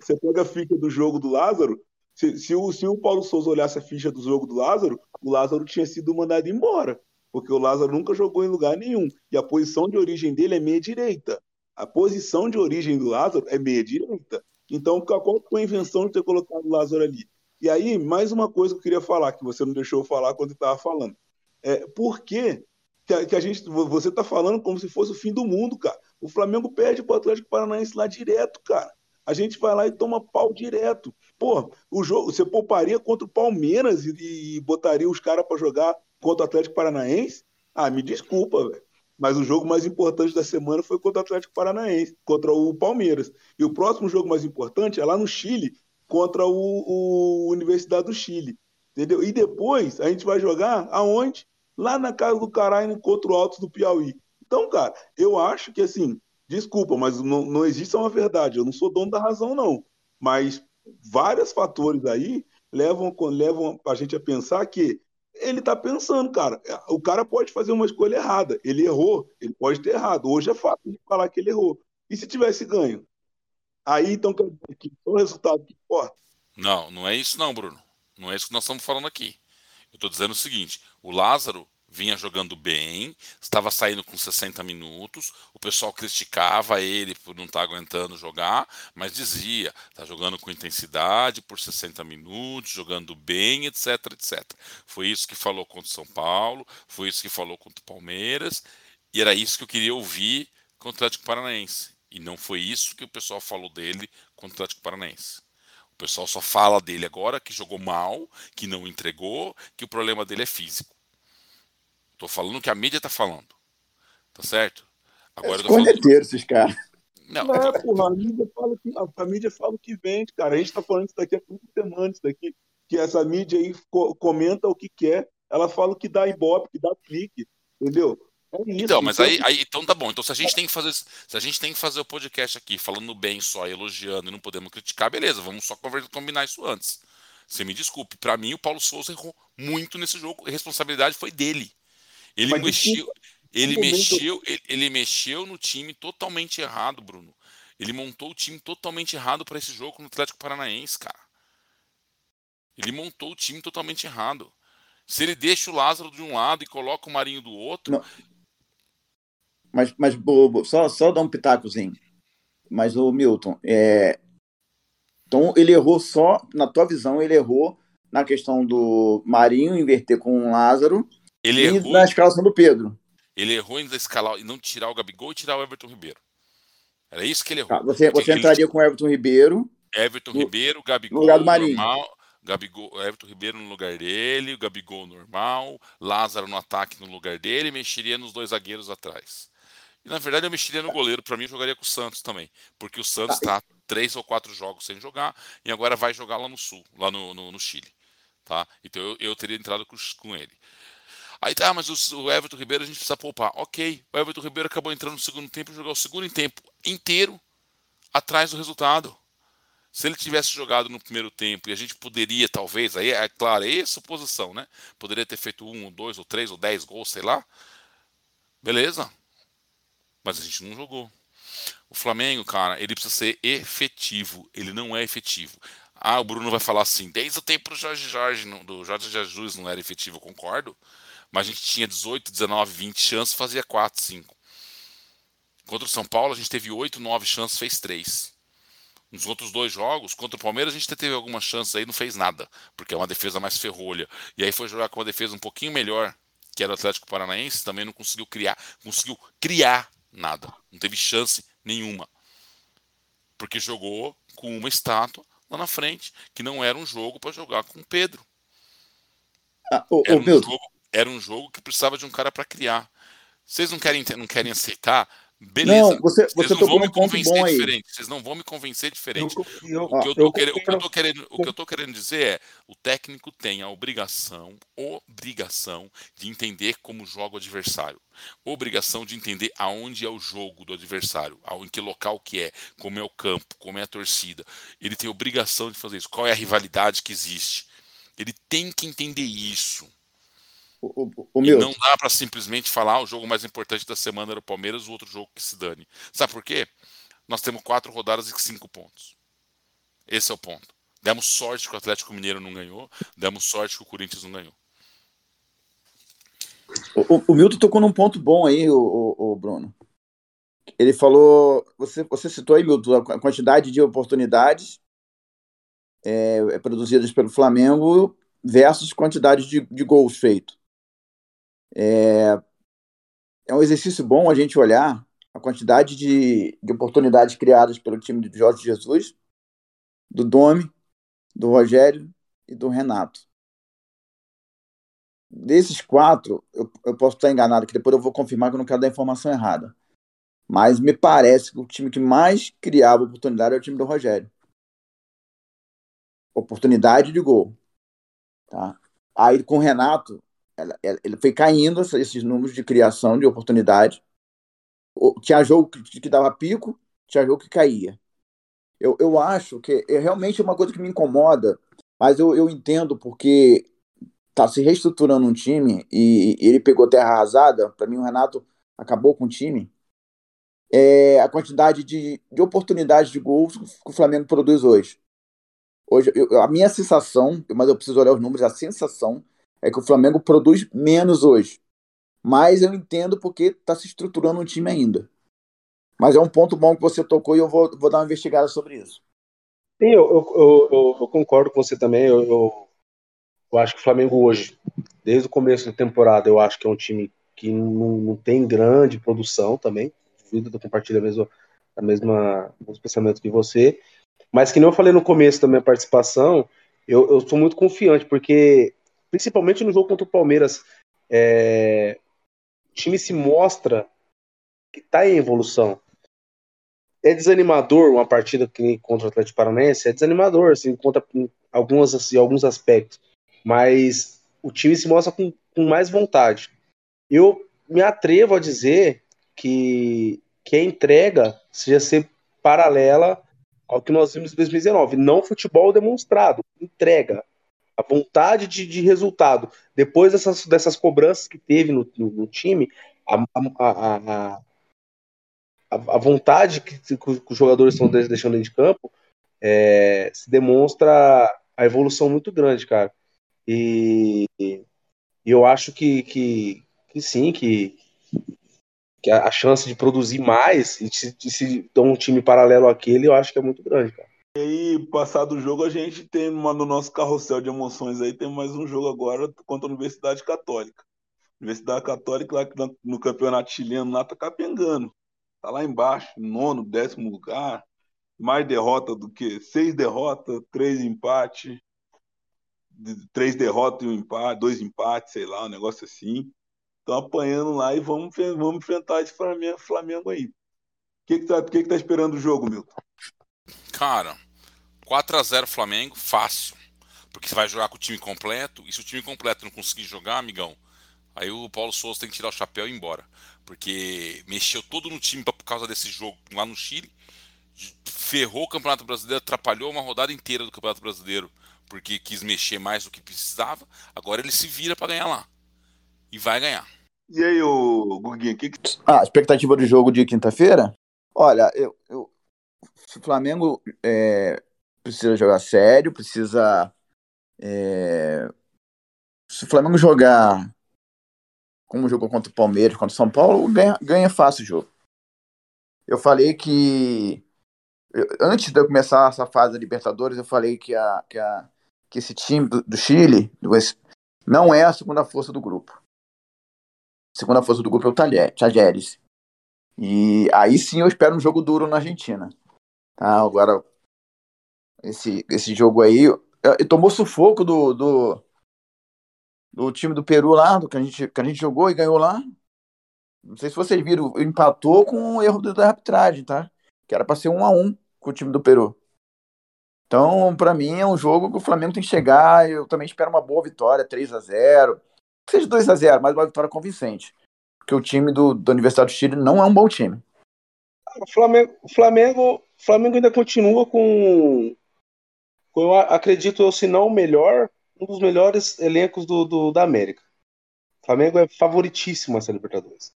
Você pega a ficha do jogo do Lázaro, se, se o, se o Paulo Souza olhasse a ficha do jogo do Lázaro, o Lázaro tinha sido mandado embora, porque o Lázaro nunca jogou em lugar nenhum. E a posição de origem dele é meia-direita. A posição de origem do Lázaro é meia-direita. Então, qual foi a invenção de ter colocado o Lázaro ali? E aí, mais uma coisa que eu queria falar, que você não deixou eu falar quando estava falando. É, por que, que a gente. Você está falando como se fosse o fim do mundo, cara. O Flamengo perde para o Atlético Paranaense lá direto, cara. A gente vai lá e toma pau direto. Pô, o jogo, você pouparia contra o Palmeiras e, e botaria os caras para jogar contra o Atlético Paranaense? Ah, me desculpa, velho. Mas o jogo mais importante da semana foi contra o Atlético Paranaense, contra o Palmeiras. E o próximo jogo mais importante é lá no Chile, contra o, o Universidade do Chile. Entendeu? E depois a gente vai jogar aonde? Lá na casa do caralho, contra o Altos do Piauí. Então, cara, eu acho que assim, desculpa, mas não, não existe uma verdade. Eu não sou dono da razão, não. Mas vários fatores aí levam, levam a gente a pensar que ele tá pensando, cara. O cara pode fazer uma escolha errada. Ele errou, ele pode ter errado. Hoje é fácil de falar que ele errou. E se tivesse ganho? Aí então quer dizer que o resultado que importa. Não, não é isso não, Bruno. Não é isso que nós estamos falando aqui. Eu estou dizendo o seguinte: o Lázaro vinha jogando bem, estava saindo com 60 minutos, o pessoal criticava ele por não estar aguentando jogar, mas dizia, está jogando com intensidade por 60 minutos, jogando bem, etc, etc. Foi isso que falou contra o São Paulo, foi isso que falou contra o Palmeiras, e era isso que eu queria ouvir contra o Atlético Paranaense. E não foi isso que o pessoal falou dele contra o Atlético Paranaense. O pessoal só fala dele agora que jogou mal, que não entregou, que o problema dele é físico. Tô falando o que a mídia tá falando. Tá certo? Agora eu tô falando. Esses caras. Não, Não, porra, a mídia fala que a, a mídia fala o que vende, cara. A gente tá falando isso daqui há cinco semanas, isso daqui, que essa mídia aí co- comenta o que quer, ela fala o que dá ibope, que dá clique, entendeu? É isso. Então, mas aí, aí então tá bom. Então se a gente tem que fazer, se a gente tem que fazer o podcast aqui falando bem só, elogiando e não podemos criticar, beleza, vamos só combinar isso antes. Você me desculpe, pra mim o Paulo Souza errou muito nesse jogo, a responsabilidade foi dele. Ele Mas mexeu, ele mexeu, ele, ele mexeu no time totalmente errado, Bruno. Ele montou o time totalmente errado para esse jogo no Atlético Paranaense, cara. Ele montou o time totalmente errado. Se ele deixa o Lázaro de um lado e coloca o Marinho do outro. Não. Mas, mas bobo, só, só dar um pitacozinho. Mas o Milton, é... então ele errou só, na tua visão, ele errou na questão do Marinho inverter com o Lázaro ele e errou na escalação do Pedro. Ele errou em escalar e não tirar o Gabigol e tirar o Everton Ribeiro. Era isso que ele errou. Tá, você, você entraria ele... com o Everton Ribeiro. Everton no, Ribeiro, Gabigol no lugar do Marinho. normal. Gabigol, Everton Ribeiro no lugar dele, o Gabigol normal, Lázaro no ataque no lugar dele, mexeria nos dois zagueiros atrás. E na verdade eu mexeria no goleiro, para mim eu jogaria com o Santos também, porque o Santos está tá três ou quatro jogos sem jogar e agora vai jogar lá no Sul, lá no, no, no Chile. Tá? Então eu, eu teria entrado com, com ele. Aí tá, mas o, Everton Ribeiro a gente precisa poupar. Ok, o Everton Ribeiro acabou entrando no segundo tempo e jogou o segundo tempo inteiro atrás do resultado. Se ele tivesse jogado no primeiro tempo e a gente poderia, talvez, aí é claro, aí é suposição, né? Poderia ter feito um, ou dois, ou três, ou dez gols, sei lá. Beleza. Mas a gente não jogou. O Flamengo, cara, ele precisa ser efetivo. Ele não é efetivo. Ah, o Bruno vai falar assim, desde o tempo do Jorge Jorge, do Jorge Jesus não era efetivo, concordo. Mas a gente tinha 18, 19, 20 chances, fazia 4, 5. Contra o São Paulo, a gente teve 8, 9 chances, fez 3. Nos outros dois jogos, contra o Palmeiras, a gente teve algumas chances aí, não fez nada, porque é uma defesa mais ferrolha. E aí foi jogar com uma defesa um pouquinho melhor, que era o Atlético Paranaense, também não conseguiu criar, conseguiu criar nada. Não teve chance nenhuma. Porque jogou com uma estátua lá na frente, que não era um jogo para jogar com o Pedro. Ah, o, era, um jogo, era um jogo que precisava de um cara para criar. Vocês não querem, não querem aceitar? Beleza. Não, você, você não vão me convencer diferente. Vocês não vão me convencer diferente. Eu, o, que eu tô querendo, o que eu tô querendo, o que eu tô querendo dizer é, o técnico tem a obrigação, obrigação de entender como joga o adversário. Obrigação de entender aonde é o jogo do adversário, em que local que é, como é o campo, como é a torcida. Ele tem obrigação de fazer isso. Qual é a rivalidade que existe? Ele tem que entender isso. O, o, o e não dá para simplesmente falar o jogo mais importante da semana era o Palmeiras, o outro jogo que se dane. Sabe por quê? Nós temos quatro rodadas e cinco pontos. Esse é o ponto. Demos sorte que o Atlético Mineiro não ganhou, demos sorte que o Corinthians não ganhou. O, o Milton tocou num ponto bom aí, o, o, Bruno. Ele falou, você, você citou aí, Milton, a quantidade de oportunidades é, produzidas pelo Flamengo versus quantidade de, de gols feitos. É, é um exercício bom a gente olhar a quantidade de, de oportunidades criadas pelo time de Jorge Jesus, do Domi, do Rogério e do Renato. Desses quatro, eu, eu posso estar enganado, que depois eu vou confirmar que eu não quero dar informação errada. Mas me parece que o time que mais criava oportunidade é o time do Rogério. Oportunidade de gol. Tá? Aí com o Renato, ela, ela, foi caindo esses números de criação de oportunidade. Tinha jogo que, que dava pico, tinha jogo que caía. Eu, eu acho que é realmente uma coisa que me incomoda, mas eu, eu entendo porque tá se reestruturando um time e, e ele pegou terra arrasada. Para mim, o Renato acabou com o time. É a quantidade de, de oportunidades de gols que o Flamengo produz hoje. Hoje, eu, a minha sensação, mas eu preciso olhar os números, a sensação é que o Flamengo produz menos hoje. Mas eu entendo porque está se estruturando um time ainda. Mas é um ponto bom que você tocou e eu vou, vou dar uma investigada sobre isso. Sim, eu, eu, eu, eu concordo com você também. Eu, acho que o Flamengo hoje, desde o começo da temporada, eu acho que é um time que não, não tem grande produção também. Eu compartilho a mesma, a mesma, o mesmo pensamento que você. Mas que nem eu falei no começo da minha participação, eu, eu sou muito confiante, porque principalmente no jogo contra o Palmeiras, é, o time se mostra que está em evolução. É desanimador uma partida que contra o Atlético Paranaense, é desanimador, assim, contra algumas, assim, alguns aspectos, mas o time se mostra com, com mais vontade. Eu me atrevo a dizer que, que a entrega seja ser paralela ao que nós vimos em 2019. Não futebol demonstrado, entrega a vontade de, de resultado, depois dessas, dessas cobranças que teve no, no, no time, a, a, a, a, vontade que, que, os jogadores estão deixando de campo é, se demonstra a evolução muito grande, cara. E, e eu acho que, que, que sim, que, que a, chance de produzir mais e se, de se dar um time paralelo àquele, eu acho que é muito grande, cara. E aí, passado o jogo, a gente tem uma no nosso carrossel de emoções aí, tem mais um jogo agora contra a Universidade Católica. Universidade Católica lá no campeonato chileno lá tá capengando. Tá lá embaixo, nono, décimo lugar. Mais derrota do que seis derrotas, três empates, três derrotas e um empate, dois empates, sei lá, um negócio assim. Estão apanhando lá e vamos, vamos enfrentar esse Flamengo, Flamengo aí. O que, que, tá, que, que tá esperando o jogo, Milton? Cara, 4 a 0 Flamengo, fácil. Porque você vai jogar com o time completo, e se o time completo não conseguir jogar, amigão, aí o Paulo Souza tem que tirar o chapéu e ir embora. Porque mexeu todo no time por causa desse jogo lá no Chile, ferrou o Campeonato Brasileiro, atrapalhou uma rodada inteira do Campeonato Brasileiro, porque quis mexer mais do que precisava. Agora ele se vira para ganhar lá. E vai ganhar. E aí, o Guguinho, que, que Ah, expectativa do jogo de quinta-feira? Olha, eu, eu, se o Flamengo é, precisa jogar sério, precisa. É, se o Flamengo jogar como jogou contra o Palmeiras, contra o São Paulo, ganha, ganha fácil o jogo. Eu falei que. Antes de eu começar essa fase da Libertadores, eu falei que, a, que, a, que esse time do, do Chile do, não é a segunda força do grupo. A segunda força do grupo é o Tajeres. E aí sim eu espero um jogo duro na Argentina. Tá, agora, esse, esse jogo aí. Tomou sufoco do, do, do time do Peru lá, do que a, gente, que a gente jogou e ganhou lá. Não sei se vocês viram, empatou com o erro da arbitragem, tá? Que era para ser um a um com o time do Peru. Então, para mim, é um jogo que o Flamengo tem que chegar. Eu também espero uma boa vitória, 3 a 0 Seja 2 a 0 mas uma vitória convincente. Porque o time do, da Universidade do Chile não é um bom time. O Flamengo, Flamengo, Flamengo ainda continua com, eu acredito, se não o melhor, um dos melhores elencos do, do da América. O Flamengo é favoritíssimo essa Libertadores.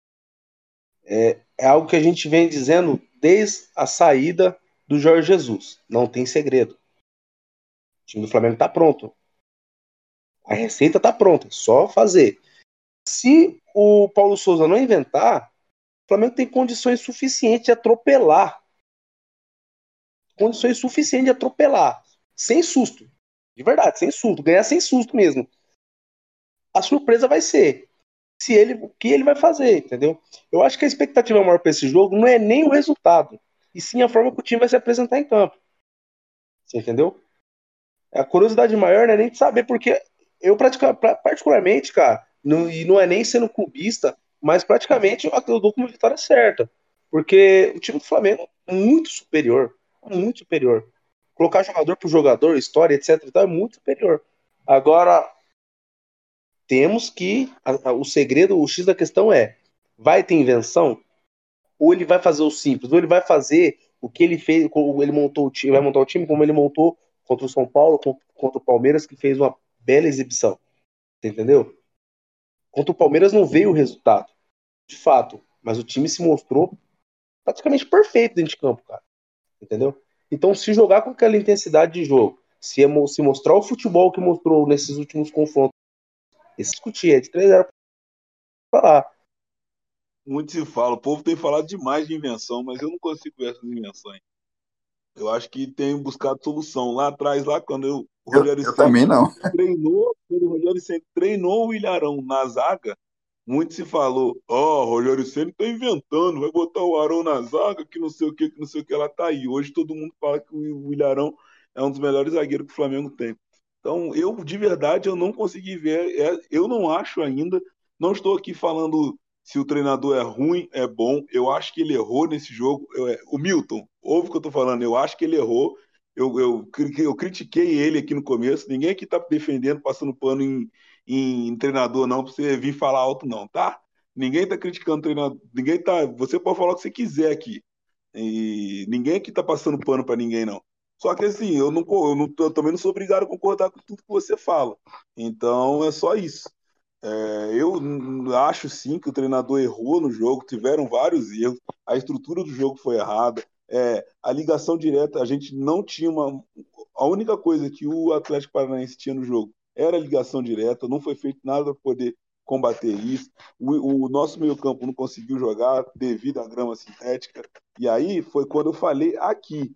É, é algo que a gente vem dizendo desde a saída do Jorge Jesus. Não tem segredo. O time do Flamengo está pronto. A receita está pronta, só fazer. Se o Paulo Souza não inventar, o Flamengo tem condições suficientes de atropelar. Condições suficientes de atropelar. Sem susto. De verdade, sem susto. Ganhar sem susto mesmo. A surpresa vai ser se ele, o que ele vai fazer, entendeu? Eu acho que a expectativa maior para esse jogo não é nem o resultado, e sim a forma que o time vai se apresentar em campo. Você entendeu? A curiosidade maior não é nem de saber, porque eu particularmente, cara, não, e não é nem sendo clubista, mas praticamente eu dou como vitória certa. Porque o time do Flamengo é muito superior. Muito superior colocar jogador por jogador, história, etc. Então é muito superior. Agora, temos que. A, a, o segredo, o X da questão é: vai ter invenção? Ou ele vai fazer o simples? Ou ele vai fazer o que ele fez, ele montou o time, vai montar o time como ele montou contra o São Paulo, contra o Palmeiras, que fez uma bela exibição. Entendeu? Contra o Palmeiras não veio o resultado, de fato, mas o time se mostrou praticamente perfeito dentro de campo, cara. Entendeu? Então, se jogar com aquela intensidade de jogo, se, é, se mostrar o futebol que mostrou nesses últimos confrontos, esse discutir é de 3 0 para lá. Muito se fala, o povo tem falado demais de invenção, mas eu não consigo ver essas invenções. Eu acho que tem buscado solução. Lá atrás, lá quando eu, o Rogério eu, eu também não. treinou, quando o Rogério treinou o Ilharão na zaga, muito se falou, ó, oh, Rogério Ceni tá inventando, vai botar o Arão na zaga, que não sei o que, que não sei o que ela tá aí. Hoje todo mundo fala que o Ilharão é um dos melhores zagueiros que o Flamengo tem. Então, eu de verdade eu não consegui ver, é, eu não acho ainda, não estou aqui falando se o treinador é ruim, é bom. Eu acho que ele errou nesse jogo. Eu, é, o Milton, ouve o que eu tô falando, eu acho que ele errou. Eu, eu, eu critiquei ele aqui no começo. Ninguém aqui tá defendendo, passando pano em, em treinador, não, pra você vir falar alto, não, tá? Ninguém tá criticando treinador, ninguém tá. Você pode falar o que você quiser aqui. E ninguém aqui tá passando pano para ninguém, não. Só que assim, eu, não, eu, não, eu também não sou obrigado a concordar com tudo que você fala. Então é só isso. É, eu acho sim que o treinador errou no jogo, tiveram vários erros, a estrutura do jogo foi errada, é, a ligação direta, a gente não tinha uma. A única coisa que o Atlético Paranaense tinha no jogo era ligação direta, não foi feito nada para poder combater isso. O, o nosso meio-campo não conseguiu jogar devido à grama sintética. E aí foi quando eu falei aqui: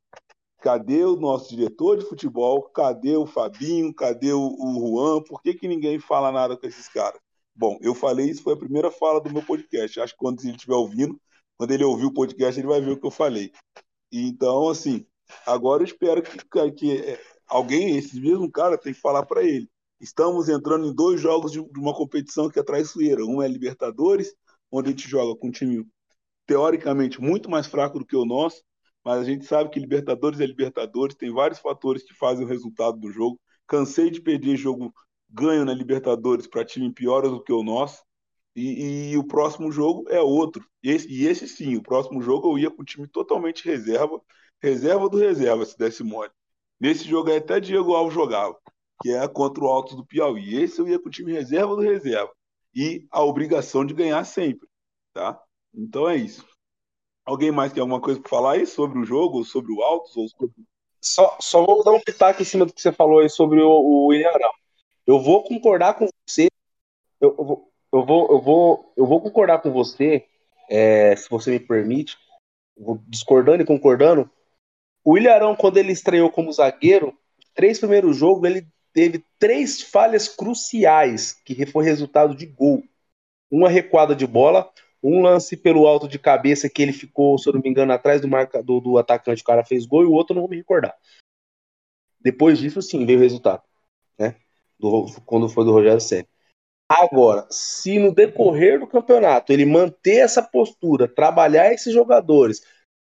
cadê o nosso diretor de futebol? Cadê o Fabinho? Cadê o, o Juan? Por que, que ninguém fala nada com esses caras? Bom, eu falei isso, foi a primeira fala do meu podcast. Acho que quando ele estiver ouvindo, quando ele ouvir o podcast, ele vai ver o que eu falei. Então, assim, agora eu espero que, que é, alguém, esse mesmo cara, tem que falar para ele Estamos entrando em dois jogos de uma competição que é traiçoeira. Um é Libertadores, onde a gente joga com um time teoricamente muito mais fraco do que o nosso, mas a gente sabe que Libertadores é Libertadores, tem vários fatores que fazem o resultado do jogo. Cansei de perder jogo ganho na Libertadores para time pior do que o nosso. E, e, o próximo jogo é outro. E esse, e esse, sim, o próximo jogo eu ia com o time totalmente reserva, reserva do reserva, se desse mole. Nesse jogo aí até Diego Alves jogava que é contra o Alto do Piauí. Esse eu ia com o time reserva do reserva. E a obrigação de ganhar sempre. Tá? Então é isso. Alguém mais tem alguma coisa para falar aí sobre o jogo, ou sobre o Altos, ou sobre... Só, só vou dar um pitaco em cima do que você falou aí sobre o, o William Arão. Eu vou concordar com você. Eu, eu, vou, eu, vou, eu, vou, eu vou concordar com você, é, se você me permite, discordando e concordando. O William Arão, quando ele estreou como zagueiro, três primeiros jogos, ele teve três falhas cruciais que foi resultado de gol. Uma recuada de bola, um lance pelo alto de cabeça que ele ficou, se eu não me engano, atrás do do atacante, o cara fez gol, e o outro não vou me recordar. Depois disso, sim, veio o resultado, né? Do, quando foi do Rogério Senna. Agora, se no decorrer do campeonato ele manter essa postura, trabalhar esses jogadores,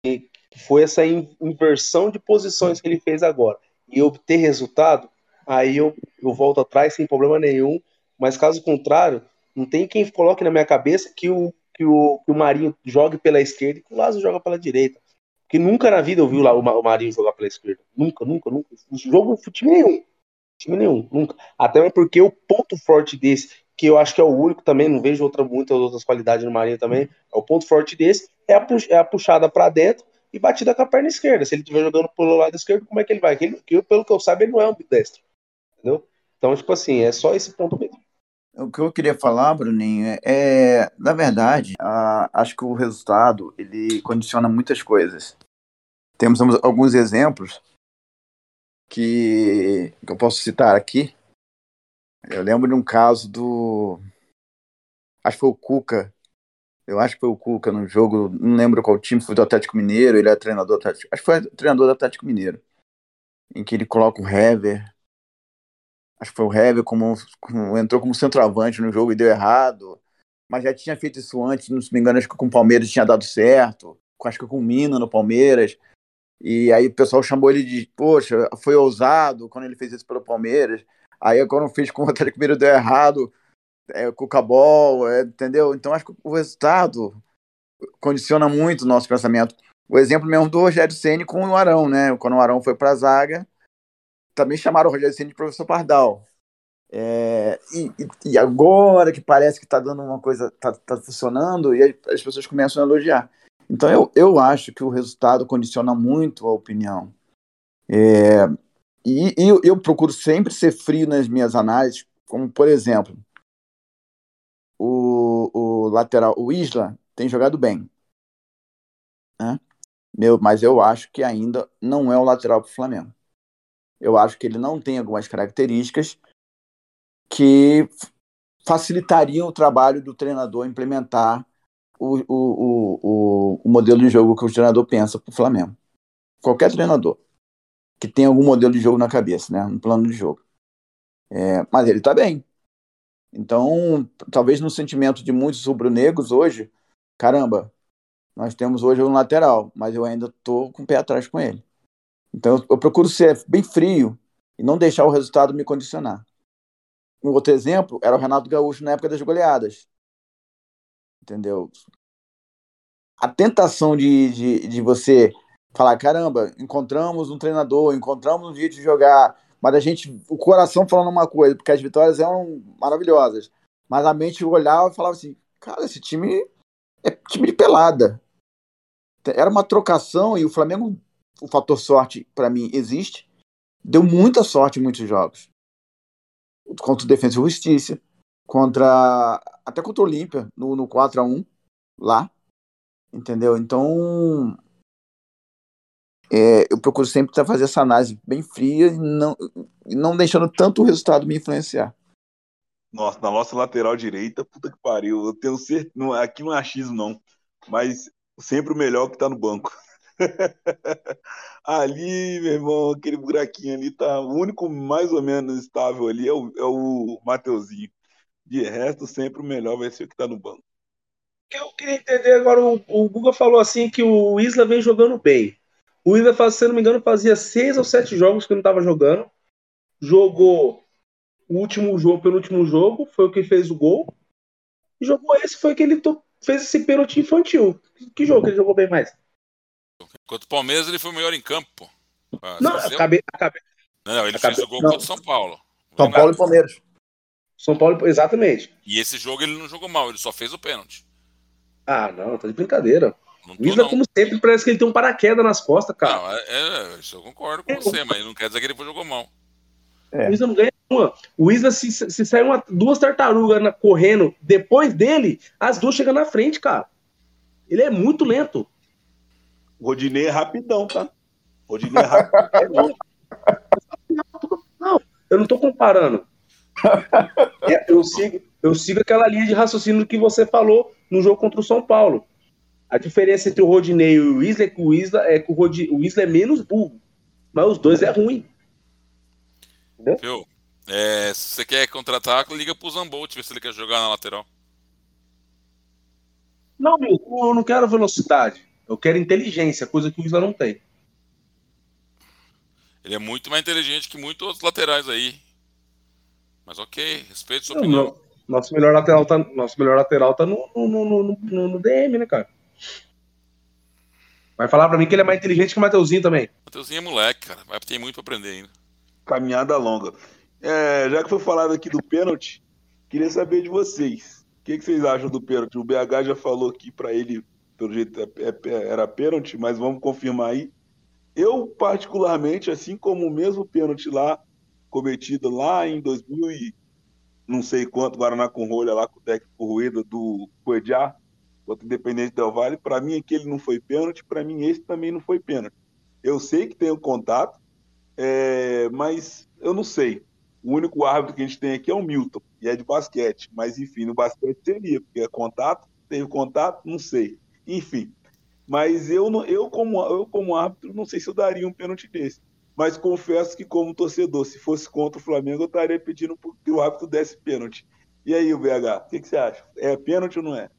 e foi essa inversão de posições que ele fez agora, e obter resultado, aí eu, eu volto atrás sem problema nenhum. Mas caso contrário, não tem quem coloque na minha cabeça que o, que o, que o Marinho jogue pela esquerda e que o Lázaro joga pela direita. Porque nunca na vida eu vi o Marinho jogar pela esquerda. Nunca, nunca, nunca. Jogo time nenhum. Time nenhum, nunca. Até porque o ponto forte desse, que eu acho que é o único também, não vejo outra, muitas outras qualidades no Marinho também, é o ponto forte desse, é a, é a puxada para dentro e batida com a perna esquerda. Se ele estiver jogando pelo lado esquerdo, como é que ele vai? Ele, pelo que eu saiba, ele não é um destro entendeu? Então, tipo assim, é só esse ponto mesmo. O que eu queria falar, Bruninho, é, é na verdade, a, acho que o resultado ele condiciona muitas coisas. Temos alguns exemplos que, que eu posso citar aqui. Eu lembro de um caso do. Acho que foi o Cuca. Eu acho que foi o Cuca no jogo, não lembro qual time, foi do Atlético Mineiro, ele é treinador do Atlético. Acho que foi treinador do Atlético Mineiro. Em que ele coloca o Hever acho que foi o Hever como, como, entrou como centroavante no jogo e deu errado. Mas já tinha feito isso antes, não se me engano, acho que com o Palmeiras tinha dado certo. Acho que com o Mina no Palmeiras. E aí o pessoal chamou ele de, poxa, foi ousado quando ele fez isso pelo Palmeiras. Aí quando fez com o Atlético Mineiro deu errado, é, com o Cabol, é, entendeu? Então acho que o resultado condiciona muito o nosso pensamento. O exemplo mesmo do Rogério Ceni com o Arão, né? Quando o Arão foi para a zaga, também chamaram o Rogério Ceni de professor Pardal. É, e, e, agora que parece que está dando uma coisa, está tá funcionando, e as pessoas começam a elogiar. Então eu, eu acho que o resultado condiciona muito a opinião. É, e, e eu, eu, procuro sempre ser frio nas minhas análises, como por exemplo, o, o lateral, o Isla, tem jogado bem. Né? Meu, mas eu acho que ainda não é o lateral para o Flamengo eu acho que ele não tem algumas características que facilitariam o trabalho do treinador implementar o, o, o, o, modelo de jogo que o treinador pensa para o Flamengo. Qualquer treinador que tenha algum modelo de jogo na cabeça, né, um plano de jogo. É, mas ele está bem. Então, talvez no sentimento de muitos rubro-negros hoje, caramba, nós temos hoje um lateral, mas eu ainda estou com o pé atrás com ele. Então eu, procuro ser bem frio e não deixar o resultado me condicionar. Um outro exemplo era o Renato Gaúcho na época das goleadas. Entendeu? A tentação de, de, de você falar, caramba, encontramos um treinador, encontramos um jeito de jogar, mas a gente, o coração falando uma coisa, porque as vitórias eram maravilhosas, Mas a mente olhava e falava assim: cara, esse time é time de pelada. Era uma trocação e o Flamengo, o fator sorte, para mim, existe. Deu muita sorte em muitos jogos. Contra o Defensa e Justiça, contra. até contra o Olímpia, no, no 4x1, lá. Entendeu? Então. É, eu procuro sempre fazer essa análise bem fria e não, não deixando tanto o resultado me influenciar. Nossa, na nossa lateral direita, puta que pariu. Eu tenho certeza. Aqui não é achismo, não. Mas sempre o melhor que tá no banco. ali, meu irmão, aquele buraquinho ali tá. O único mais ou menos estável ali é o, é o Mateuzinho. De resto, sempre o melhor vai ser o que tá no banco. Eu queria entender agora, o, o Guga falou assim que o Isla vem jogando bem. O Isla, se não me engano, fazia seis ou sete jogos que não estava jogando. Jogou o último jogo, penúltimo jogo, foi o que fez o gol. E jogou esse, foi que ele fez esse pênalti infantil. Que jogo que ele jogou bem mais? Contra o Palmeiras ele foi o melhor em campo, pô. Ah, não, acabei, acabei. Não, ele acabei, fez o gol não. contra o São Paulo. São Paulo e Palmeiras. São Paulo, exatamente. E esse jogo ele não jogou mal, ele só fez o pênalti. Ah, não, tá de brincadeira. o Isla, como sempre, parece que ele tem um paraquedas nas costas, cara. Não, é, é, isso eu concordo com é, você, mas não quer dizer que ele jogou mal. É. O Isla não ganha uma. O Isla, se, se sair uma, duas tartarugas na, correndo depois dele, as duas chegam na frente, cara. Ele é muito lento. O Rodinei é rapidão, tá? O Rodinei é rapidão. não, eu não tô comparando. É, eu, sigo, eu sigo aquela linha de raciocínio que você falou no jogo contra o São Paulo. A diferença entre o Rodinei e o Isla é que o Isla é, que o, Rod, o Isla é menos burro. Mas os dois é ruim. Entendeu? É, se você quer contratar, liga pro Zambolt, ver se ele quer jogar na lateral. Não, eu não quero velocidade. Eu quero inteligência, coisa que o Isla não tem. Ele é muito mais inteligente que muitos outros laterais aí. Mas ok, respeito sua não, opinião. Não. Nosso melhor lateral tá, nosso melhor lateral tá no, no, no, no, no DM, né, cara? Vai falar pra mim que ele é mais inteligente que o Mateuzinho também. Mateuzinho é moleque, cara. Vai ter muito pra aprender ainda. Caminhada longa. É, já que foi falado aqui do pênalti, queria saber de vocês. O que, que vocês acham do pênalti? O BH já falou aqui para ele, pelo jeito, é, é, era pênalti, mas vamos confirmar aí. Eu, particularmente, assim como o mesmo pênalti lá, cometido lá em 2000 e não sei quanto, Guaraná com rolha lá com o técnico Rueda do Coediá, contra o Independente Del Vale, para mim aquele não foi pênalti, para mim esse também não foi pênalti. Eu sei que tem o um contato, é, mas eu não sei. O único árbitro que a gente tem aqui é o Milton, e é de basquete. Mas, enfim, no basquete seria, porque é contato, teve contato, não sei. Enfim. Mas eu, eu, como, eu, como árbitro, não sei se eu daria um pênalti desse. Mas confesso que, como torcedor, se fosse contra o Flamengo, eu estaria pedindo que o árbitro desse pênalti. E aí, o BH, o que, que, você acha? É pênalti ou não é?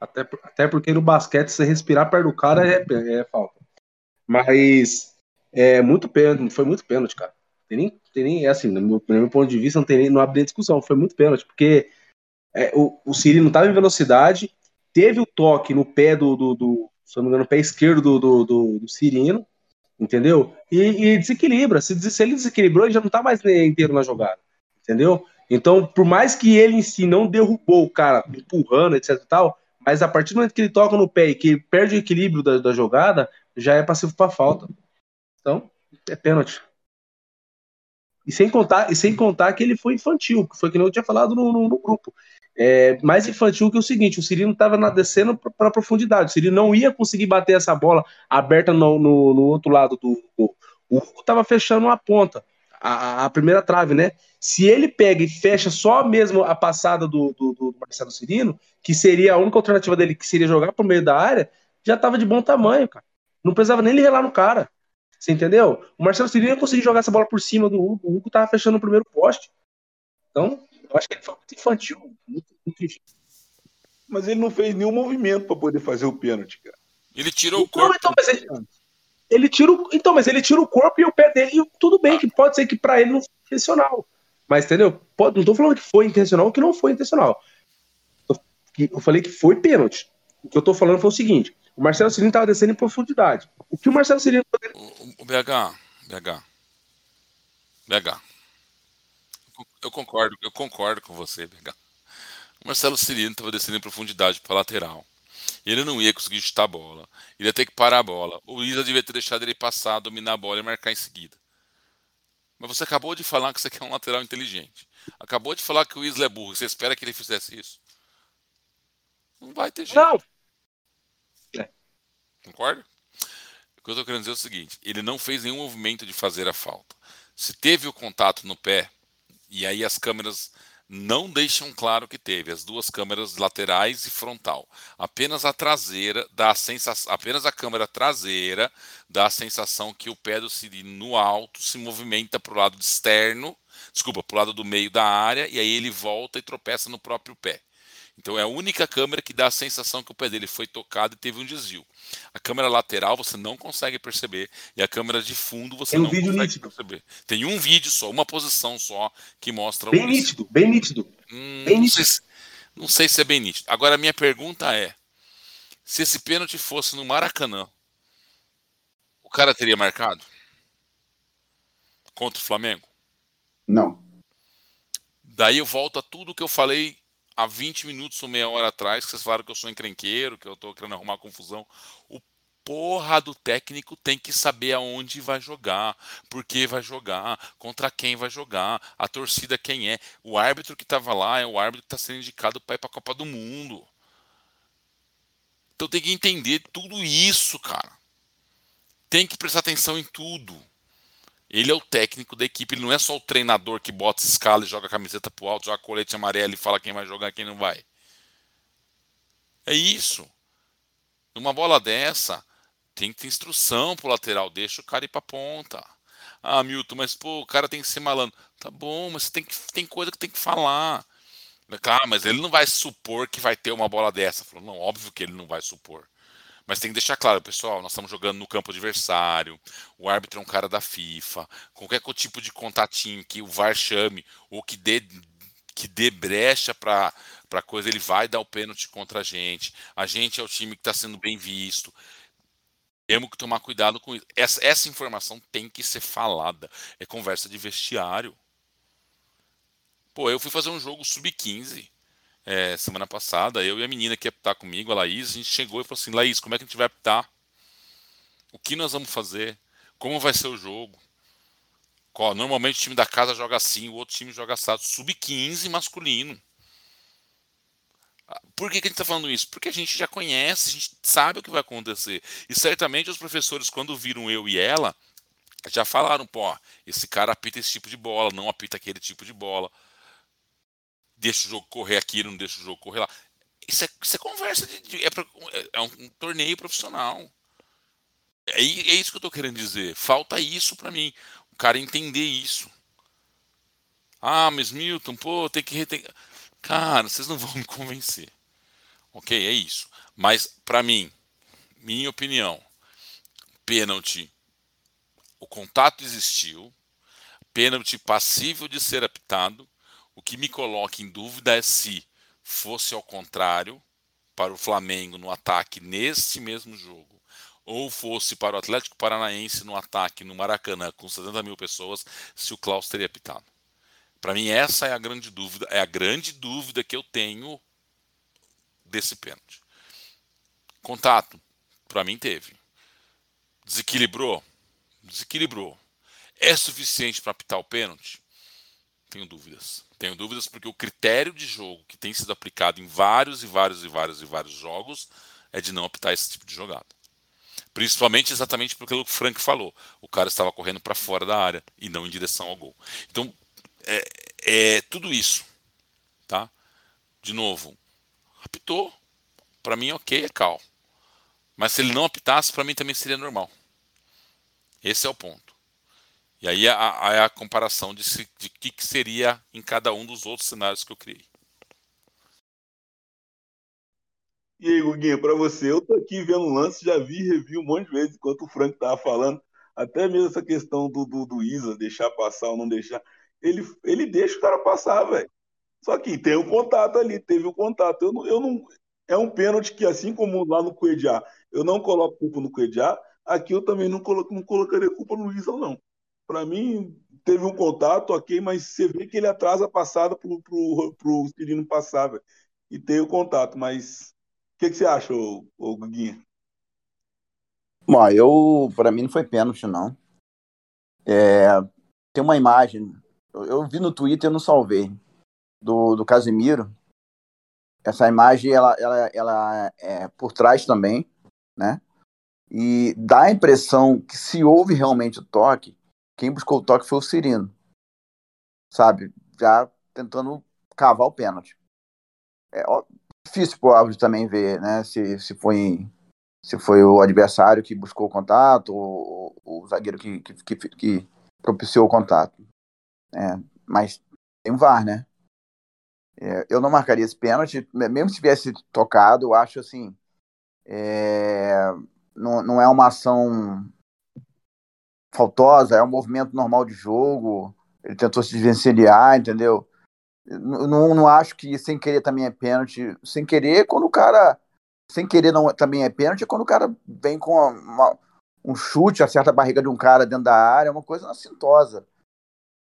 Até, até porque no basquete, se respirar perto do cara, é, é falta. Mas é muito pênalti, foi muito pênalti, cara. Tem nem, tem nem é assim, no meu, no meu, ponto de vista, não, tem nem, não abre nem discussão. Foi muito pênalti, porque é, o, o Siri não estava em velocidade, teve o toque no pé do, do, do se não me engano, no pé esquerdo do, do, do, do Cirino, entendeu? E, e desequilibra. Se, se, ele desequilibrou, ele já não está mais inteiro na jogada, entendeu? Então, por mais que ele em si não derrubou o cara empurrando, etc e tal, mas a partir do momento que ele toca no pé e que ele perde o equilíbrio da, da jogada, já é passivo para falta. Então, é pênalti. E sem contar, e sem contar que ele foi infantil, que foi que eu tinha falado no, no, no grupo. É, mais infantil que o seguinte: o Cirino estava descendo para a profundidade. O Cirino não ia conseguir bater essa bola aberta no, no, no outro lado do. O Hugo estava fechando uma ponta, a, a, primeira trave, né? Se ele pega e fecha só mesmo a passada do, do, do Marcelo Cirino, que seria a única alternativa dele, que seria jogar por meio da área, já estava de bom tamanho, cara. Não precisava nem relar no cara. Você entendeu? O Marcelo Cirino ia conseguir jogar essa bola por cima do Hugo. O Hugo tava fechando o primeiro poste. Então, eu acho que ele foi muito infantil. Muito, muito mas ele não fez nenhum movimento para poder fazer o pênalti, cara. Ele tirou o corpo. Então, mas ele, ele tira o, então, mas ele tira o corpo e o pé dele. E tudo bem, que pode ser que para ele não foi intencional. Mas, entendeu? Pode, não tô falando que foi intencional ou que não foi intencional. Eu falei que foi pênalti. O que eu tô falando foi o seguinte: o Marcelo Cirino estava descendo em profundidade. O que o Marcelo Cirino. O, o BH, BH. BH. Eu concordo, eu concordo com você, BH. O Marcelo Cirino estava descendo em profundidade para a lateral. Ele não ia conseguir chutar a bola. Ele ia ter que parar a bola. O Isa devia ter deixado ele passar, dominar a bola e marcar em seguida. Mas você acabou de falar que você quer um lateral inteligente. Acabou de falar que o Isla é burro. Você espera que ele fizesse isso? Não vai ter jeito. Não. Concorda? O que eu estou querendo dizer é o seguinte: ele não fez nenhum movimento de fazer a falta. Se teve o contato no pé, e aí as câmeras não deixam claro que teve as duas câmeras laterais e frontal. Apenas a traseira dá a sensação, apenas a câmera traseira dá a sensação que o pé do Siri no alto se movimenta para o lado externo, desculpa, para o lado do meio da área e aí ele volta e tropeça no próprio pé. Então é a única câmera que dá a sensação que o pé dele foi tocado e teve um desvio. A câmera lateral você não consegue perceber e a câmera de fundo você um não vídeo consegue nítido. perceber. Tem um vídeo só, uma posição só que mostra Bem o nítido, bem nítido. Hum, Bem não, nítido. sei se, não sei se é bem nítido. Agora a minha pergunta é: se esse pênalti fosse no Maracanã, o cara teria marcado contra o Flamengo? Não. Daí eu volto a tudo que eu falei há 20 minutos ou meia hora atrás, que vocês falaram que eu sou encrenqueiro, que eu tô querendo arrumar confusão. O porra do técnico tem que saber aonde vai jogar, por que vai jogar, contra quem vai jogar, a torcida quem é. O árbitro que estava lá é o árbitro que está sendo indicado para ir para a Copa do Mundo. Então tem que entender tudo isso, cara. Tem que prestar atenção em tudo. Ele é o técnico da equipe, ele não é só o treinador que bota escala e joga a camiseta pro alto, joga colete amarelo e fala quem vai jogar quem não vai. É isso. Numa bola dessa, tem que ter instrução pro lateral, deixa o cara ir pra ponta. Ah, Milton, mas pô, o cara tem que ser malandro. Tá bom, mas tem, que, tem coisa que tem que falar. Ah, mas ele não vai supor que vai ter uma bola dessa. Falou, não, óbvio que ele não vai supor. Mas tem que deixar claro, pessoal, nós estamos jogando no campo adversário, o árbitro é um cara da FIFA, qualquer tipo de contatinho que o VAR chame ou que dê, que dê brecha para a coisa, ele vai dar o pênalti contra a gente. A gente é o time que está sendo bem visto. Temos que tomar cuidado com isso. Essa, essa informação tem que ser falada. É conversa de vestiário. Pô, eu fui fazer um jogo sub-15 é, semana passada, eu e a menina que ia apitar comigo, a Laís, a gente chegou e falou assim, Laís, como é que a gente vai apitar? O que nós vamos fazer? Como vai ser o jogo? Qual? Normalmente o time da casa joga assim, o outro time joga assado. Sub-15 masculino. Por que, que a gente está falando isso? Porque a gente já conhece, a gente sabe o que vai acontecer. E certamente os professores, quando viram eu e ela, já falaram, pô, esse cara apita esse tipo de bola, não apita aquele tipo de bola deixa o jogo correr aqui, não deixa o jogo correr lá. Isso é, isso é conversa de, de é, pra, é, um, torneio profissional. É, é, isso que eu tô querendo dizer. Falta isso para mim. O cara entender isso. Ah, mas Milton, pô, tem que reter... Cara, vocês não vão me convencer. Ok, é isso. Mas para mim, minha opinião, pênalti, o contato existiu, pênalti passível de ser apitado que me coloca em dúvida é se fosse ao contrário, para o Flamengo no ataque neste mesmo jogo, ou fosse para o Atlético Paranaense no ataque no Maracanã com 70 mil pessoas, se o Klaus teria pitado. Para mim, essa é a grande dúvida, é a grande dúvida que eu tenho desse pênalti. Contato, para mim teve. Desequilibrou? Desequilibrou. É suficiente para apitar o pênalti? Tenho dúvidas. Tenho dúvidas porque o critério de jogo que tem sido aplicado em vários e vários e vários e vários jogos é de não apitar esse tipo de jogada. Principalmente exatamente porque o Frank falou. O cara estava correndo para fora da área e não em direção ao gol. Então, é, é tudo isso. Tá? De novo, apitou. Para mim, ok, é cal. Mas se ele não apitasse, para mim também seria normal. Esse é o ponto. E aí a, a comparação de, de que, que seria em cada um dos outros cenários que eu criei. E aí, Guguinha, para você, eu tô aqui vendo o lance, já vi e revi um monte de vezes enquanto o Frank tava falando, até mesmo essa questão do, do, do Isa, deixar passar ou não deixar. Ele, ele deixa o cara passar, velho. Só que tem o um contato ali, teve o um contato. Eu não, eu não, é um pênalti que, assim como lá no Coediá, eu não coloco culpa no Coediá, aqui eu também não, colo, não colocaria culpa no Isa, não para mim, teve um contato, ok, mas você vê que ele atrasa a passada pro, pro, pro Cirino passar, velho. e tem o contato. Mas o que, que você acha, ô, ô Guguinha? Bom, eu, para mim não foi pênalti, não. É, tem uma imagem, eu, eu vi no Twitter, eu não salvei, do, do Casimiro. Essa imagem, ela, ela, ela é por trás também, né? E dá a impressão que se houve realmente o toque, quem buscou o toque foi o Cirino. Sabe? Já tentando cavar o pênalti. É ó, difícil pro árbitro também ver, né? Se, se foi se foi o adversário que buscou o contato ou, ou o zagueiro que, que, que, que, propiciou o contato. É, mas tem um VAR, né? É, eu não marcaria esse pênalti, mesmo se tivesse tocado, eu acho assim. É, não, não é uma ação faltosa, é um movimento normal de jogo. Ele tentou se desvencilhar, entendeu? Não, não acho que sem querer também é pênalti. Sem querer, quando o cara. Sem querer não, também é pênalti, quando o cara vem com uma, um chute, acerta a barriga de um cara dentro da área, é uma coisa assintosa.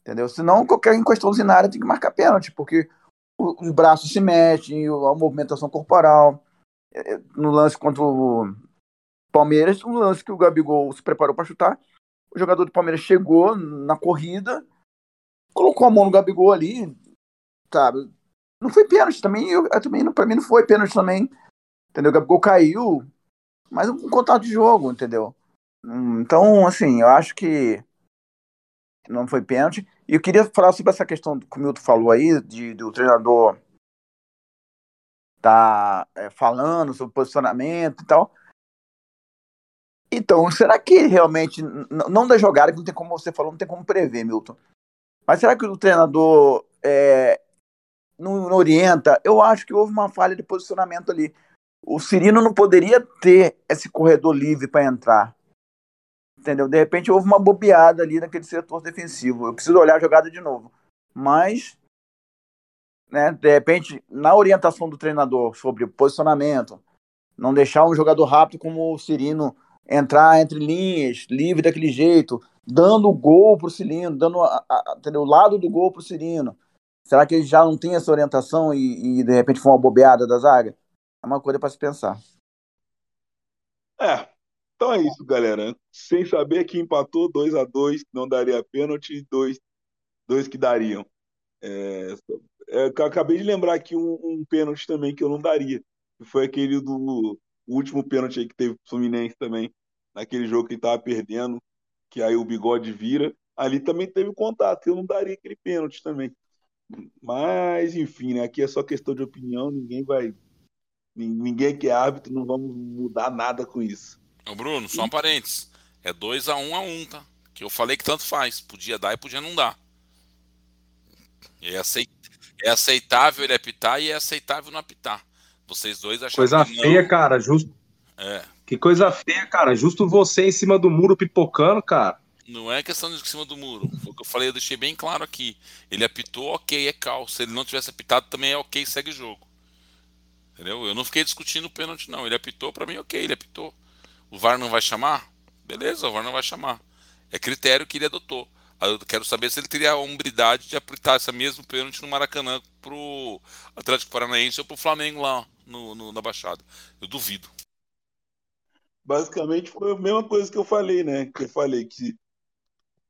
Entendeu? Senão, qualquer encostãozinho na área tem que marcar pênalti, porque os braços se mexem, a movimentação corporal. É, é, no lance contra o Palmeiras, um lance que o Gabigol se preparou para chutar, o jogador do Palmeiras chegou na corrida, colocou a mão no Gabigol ali, sabe? Não foi pênalti também, eu, eu também para mim não foi pênalti também. Entendeu? O Gabigol caiu, mas um contato de jogo, entendeu? Hum, então, assim, eu acho que não foi pênalti. E eu queria falar sobre essa questão que o Milton falou aí, de, do treinador tá é, falando sobre posicionamento e tal. Então, será que realmente, não da jogada, que não tem como você falou, não tem como prever, Milton. Mas será que o treinador é, não, não, orienta? Eu acho que houve uma falha de posicionamento ali. O Cirino não poderia ter esse corredor livre para entrar. Entendeu? De repente houve uma bobeada ali naquele setor defensivo. Eu preciso olhar a jogada de novo. Mas, né, de repente, na orientação do treinador sobre posicionamento, não deixar um jogador rápido como o Cirino entrar entre linhas, livre daquele jeito, dando o gol pro Cirino, dando a, a, o lado do gol pro Cirino. Será que ele já não tem essa orientação e, e de repente foi uma bobeada da zaga? É uma coisa para se pensar. É, então é isso, galera. Sem saber que empatou 2 a 2 não daria pênalti, dois, dois que dariam. É, é, acabei de lembrar aqui um, um pênalti também que eu não daria, que foi aquele do o último pênalti aí que teve o Fluminense também, naquele jogo que ele tava perdendo, que aí o bigode vira. Ali também teve contato, eu não daria aquele pênalti também. Mas, enfim, né? Aqui é só questão de opinião, ninguém vai. Ninguém que é árbitro, não vamos mudar nada com isso. Ô Bruno, só um parênteses. É 2 a 1 um a 1 um, tá? Que eu falei que tanto faz. Podia dar e podia não dar. É, é aceitável ele apitar e é aceitável não apitar. Vocês dois acharam Coisa que feia, não... cara. Justo. É. Que coisa feia, cara. Justo você em cima do muro pipocando, cara. Não é questão de em cima do muro. Foi o que eu falei, eu deixei bem claro aqui. Ele apitou, ok, é cal. Se ele não tivesse apitado, também é ok, segue o jogo. Entendeu? Eu não fiquei discutindo o pênalti, não. Ele apitou, para mim, ok, ele apitou. O VAR não vai chamar? Beleza, o VAR não vai chamar. É critério que ele adotou. Eu quero saber se ele teria a hombridade de apitar essa mesmo pênalti no Maracanã pro Atlético Paranaense ou pro Flamengo lá no, no, na Baixada. Eu duvido. Basicamente foi a mesma coisa que eu falei, né? Que eu falei que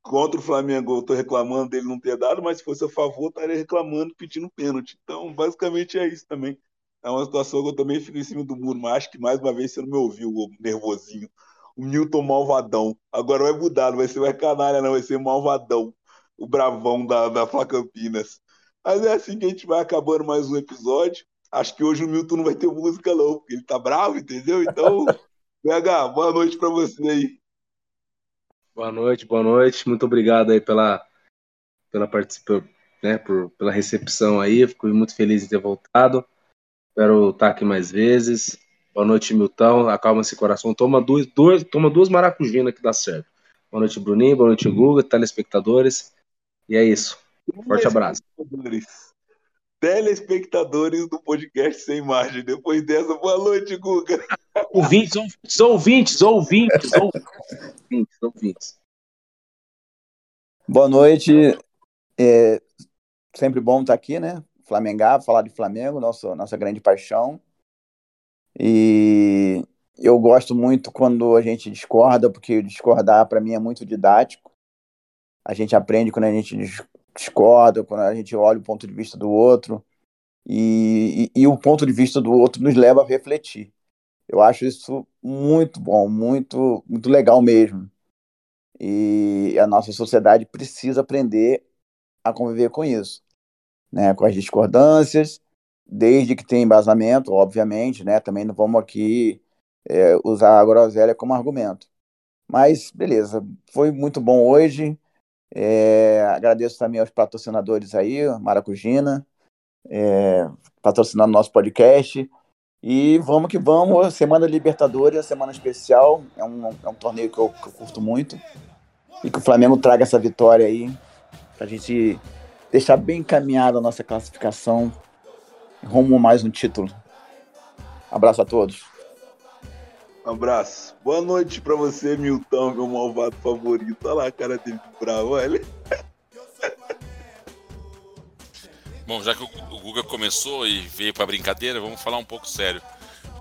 contra o Flamengo eu tô reclamando dele não ter dado, mas se fosse a favor, eu estaria reclamando, pedindo pênalti. Então, basicamente é isso também. É uma situação que eu também fico em cima do muro, mas acho que mais uma vez você não me ouviu, nervosinho. O Newton malvadão. Agora vai mudar, não vai ser mais canalha, não, vai ser malvadão. O bravão da, da Fla Campinas. Mas é assim que a gente vai acabando mais um episódio. Acho que hoje o Milton não vai ter música, não, porque ele tá bravo, entendeu? Então, PH, boa noite para você aí. Boa noite, boa noite. Muito obrigado aí pela, pela participação, né, por, pela recepção aí. Fico muito feliz de ter voltado. Espero estar aqui mais vezes. Boa noite, Milton. Acalma esse coração. Toma duas, duas, toma duas maracujinas que dá certo. Boa noite, Bruninho. Boa noite, Guga, telespectadores. E é isso. Forte abraço. Telespectadores do podcast sem imagem. Depois dessa, boa noite, Guga. Ouvintes, ouvintes, ouvintes, ouvintes, ouvintes, ouvintes. Boa noite. É sempre bom estar aqui, né? flamengar, falar de Flamengo, nosso, nossa grande paixão. E eu gosto muito quando a gente discorda, porque discordar para mim é muito didático. A gente aprende quando a gente discorda, quando a gente olha o ponto de vista do outro. E, e, e, o ponto de vista do outro nos leva a refletir. Eu acho isso muito bom, muito, muito legal mesmo. E a nossa sociedade precisa aprender a conviver com isso, né? com as discordâncias, desde que tenha embasamento, obviamente, né? também não vamos aqui é, usar a groselha como argumento. Mas, beleza, foi muito bom hoje. É, agradeço também aos patrocinadores aí, Maracujina, é, patrocinando nosso podcast. E vamos que vamos, Semana Libertadores, semana especial, é um, é um torneio que eu, que eu curto muito. E que o Flamengo traga essa vitória aí, pra gente deixar bem encaminhada a nossa classificação rumo mais um título. Abraço a todos. Um abraço. Boa noite pra você, Milton, meu malvado favorito. Olha lá a cara dele bravo, olha. Bom, já que o Guga começou e veio para brincadeira, vamos falar um pouco sério.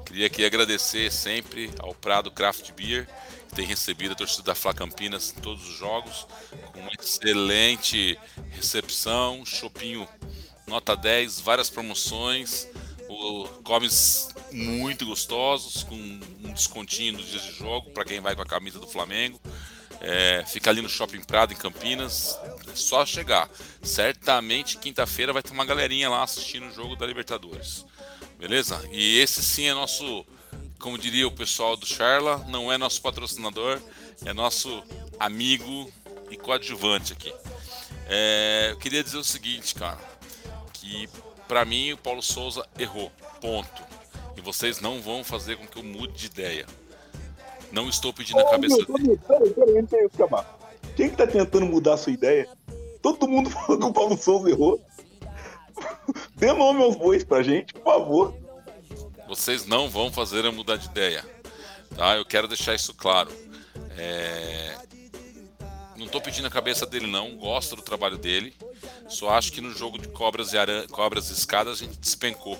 Queria aqui agradecer sempre ao Prado Craft Beer, que tem recebido a torcida da Fla Campinas em todos os jogos, com uma excelente recepção, chopinho nota 10, várias promoções, o, comes muito gostosos, com um descontinho nos dias de jogo para quem vai com a camisa do Flamengo. É, fica ali no Shopping Prado, em Campinas. É só chegar. Certamente, quinta-feira vai ter uma galerinha lá assistindo o jogo da Libertadores. Beleza? E esse sim é nosso, como diria o pessoal do Charla, não é nosso patrocinador, é nosso amigo e coadjuvante aqui. É, eu queria dizer o seguinte, cara, que para mim o Paulo Souza errou. Ponto. E vocês não vão fazer com que eu mude de ideia. Não estou pedindo a cabeça dele. Peraí, peraí, de acabar. Quem que tá tentando mudar a sua ideia? Todo mundo falou que o Paulo Souza errou. Dê nome aos bois pra gente, por favor. Vocês não vão fazer eu mudar de ideia. Tá? Eu quero deixar isso claro. É... Não estou pedindo a cabeça dele, não. Gosto do trabalho dele. Só acho que no jogo de cobras e, aran... cobras e escadas a gente despencou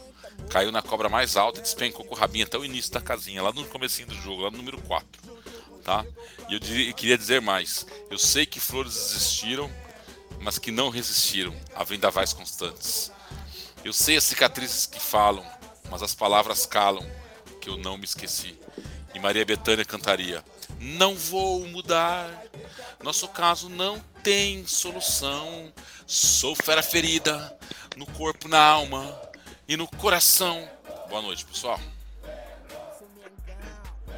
caiu na cobra mais alta e despencou com o rabinho até o início da casinha, lá no comecinho do jogo, lá no número 4. Tá? E eu queria dizer mais. Eu sei que flores existiram, mas que não resistiram a vendavais constantes. Eu sei as cicatrizes que falam, mas as palavras calam, que eu não me esqueci. E Maria Bethânia cantaria: Não vou mudar, nosso caso não tem solução. Sou fera ferida, no corpo, na alma, e no coração. Boa noite, pessoal.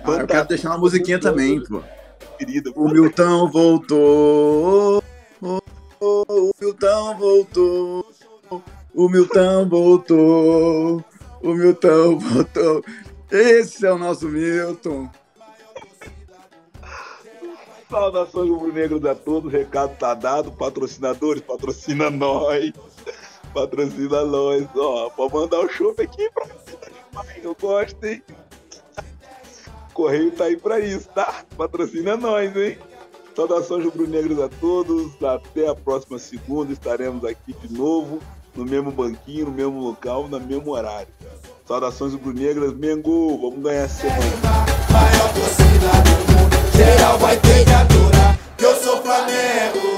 Ah, eu quero deixar uma musiquinha também, pô. O Milton voltou. O Milton voltou. O Milton voltou. O Milton voltou. Esse é o nosso Milton. Saudações rubro-negros a todos, o recado tá dado, patrocinadores, patrocina nós patrocina nós, ó. Pode mandar o show aqui pra eu gosto, hein? Correio tá aí pra isso, tá? Patrocina nós, hein? Saudações rubro-negros a todos. Até a próxima segunda. Estaremos aqui de novo, no mesmo banquinho, no mesmo local, no mesmo horário. Saudações rubro-negras. Mengo, vamos ganhar essa semana geral vai ter que adorar. Que eu sou Flamengo.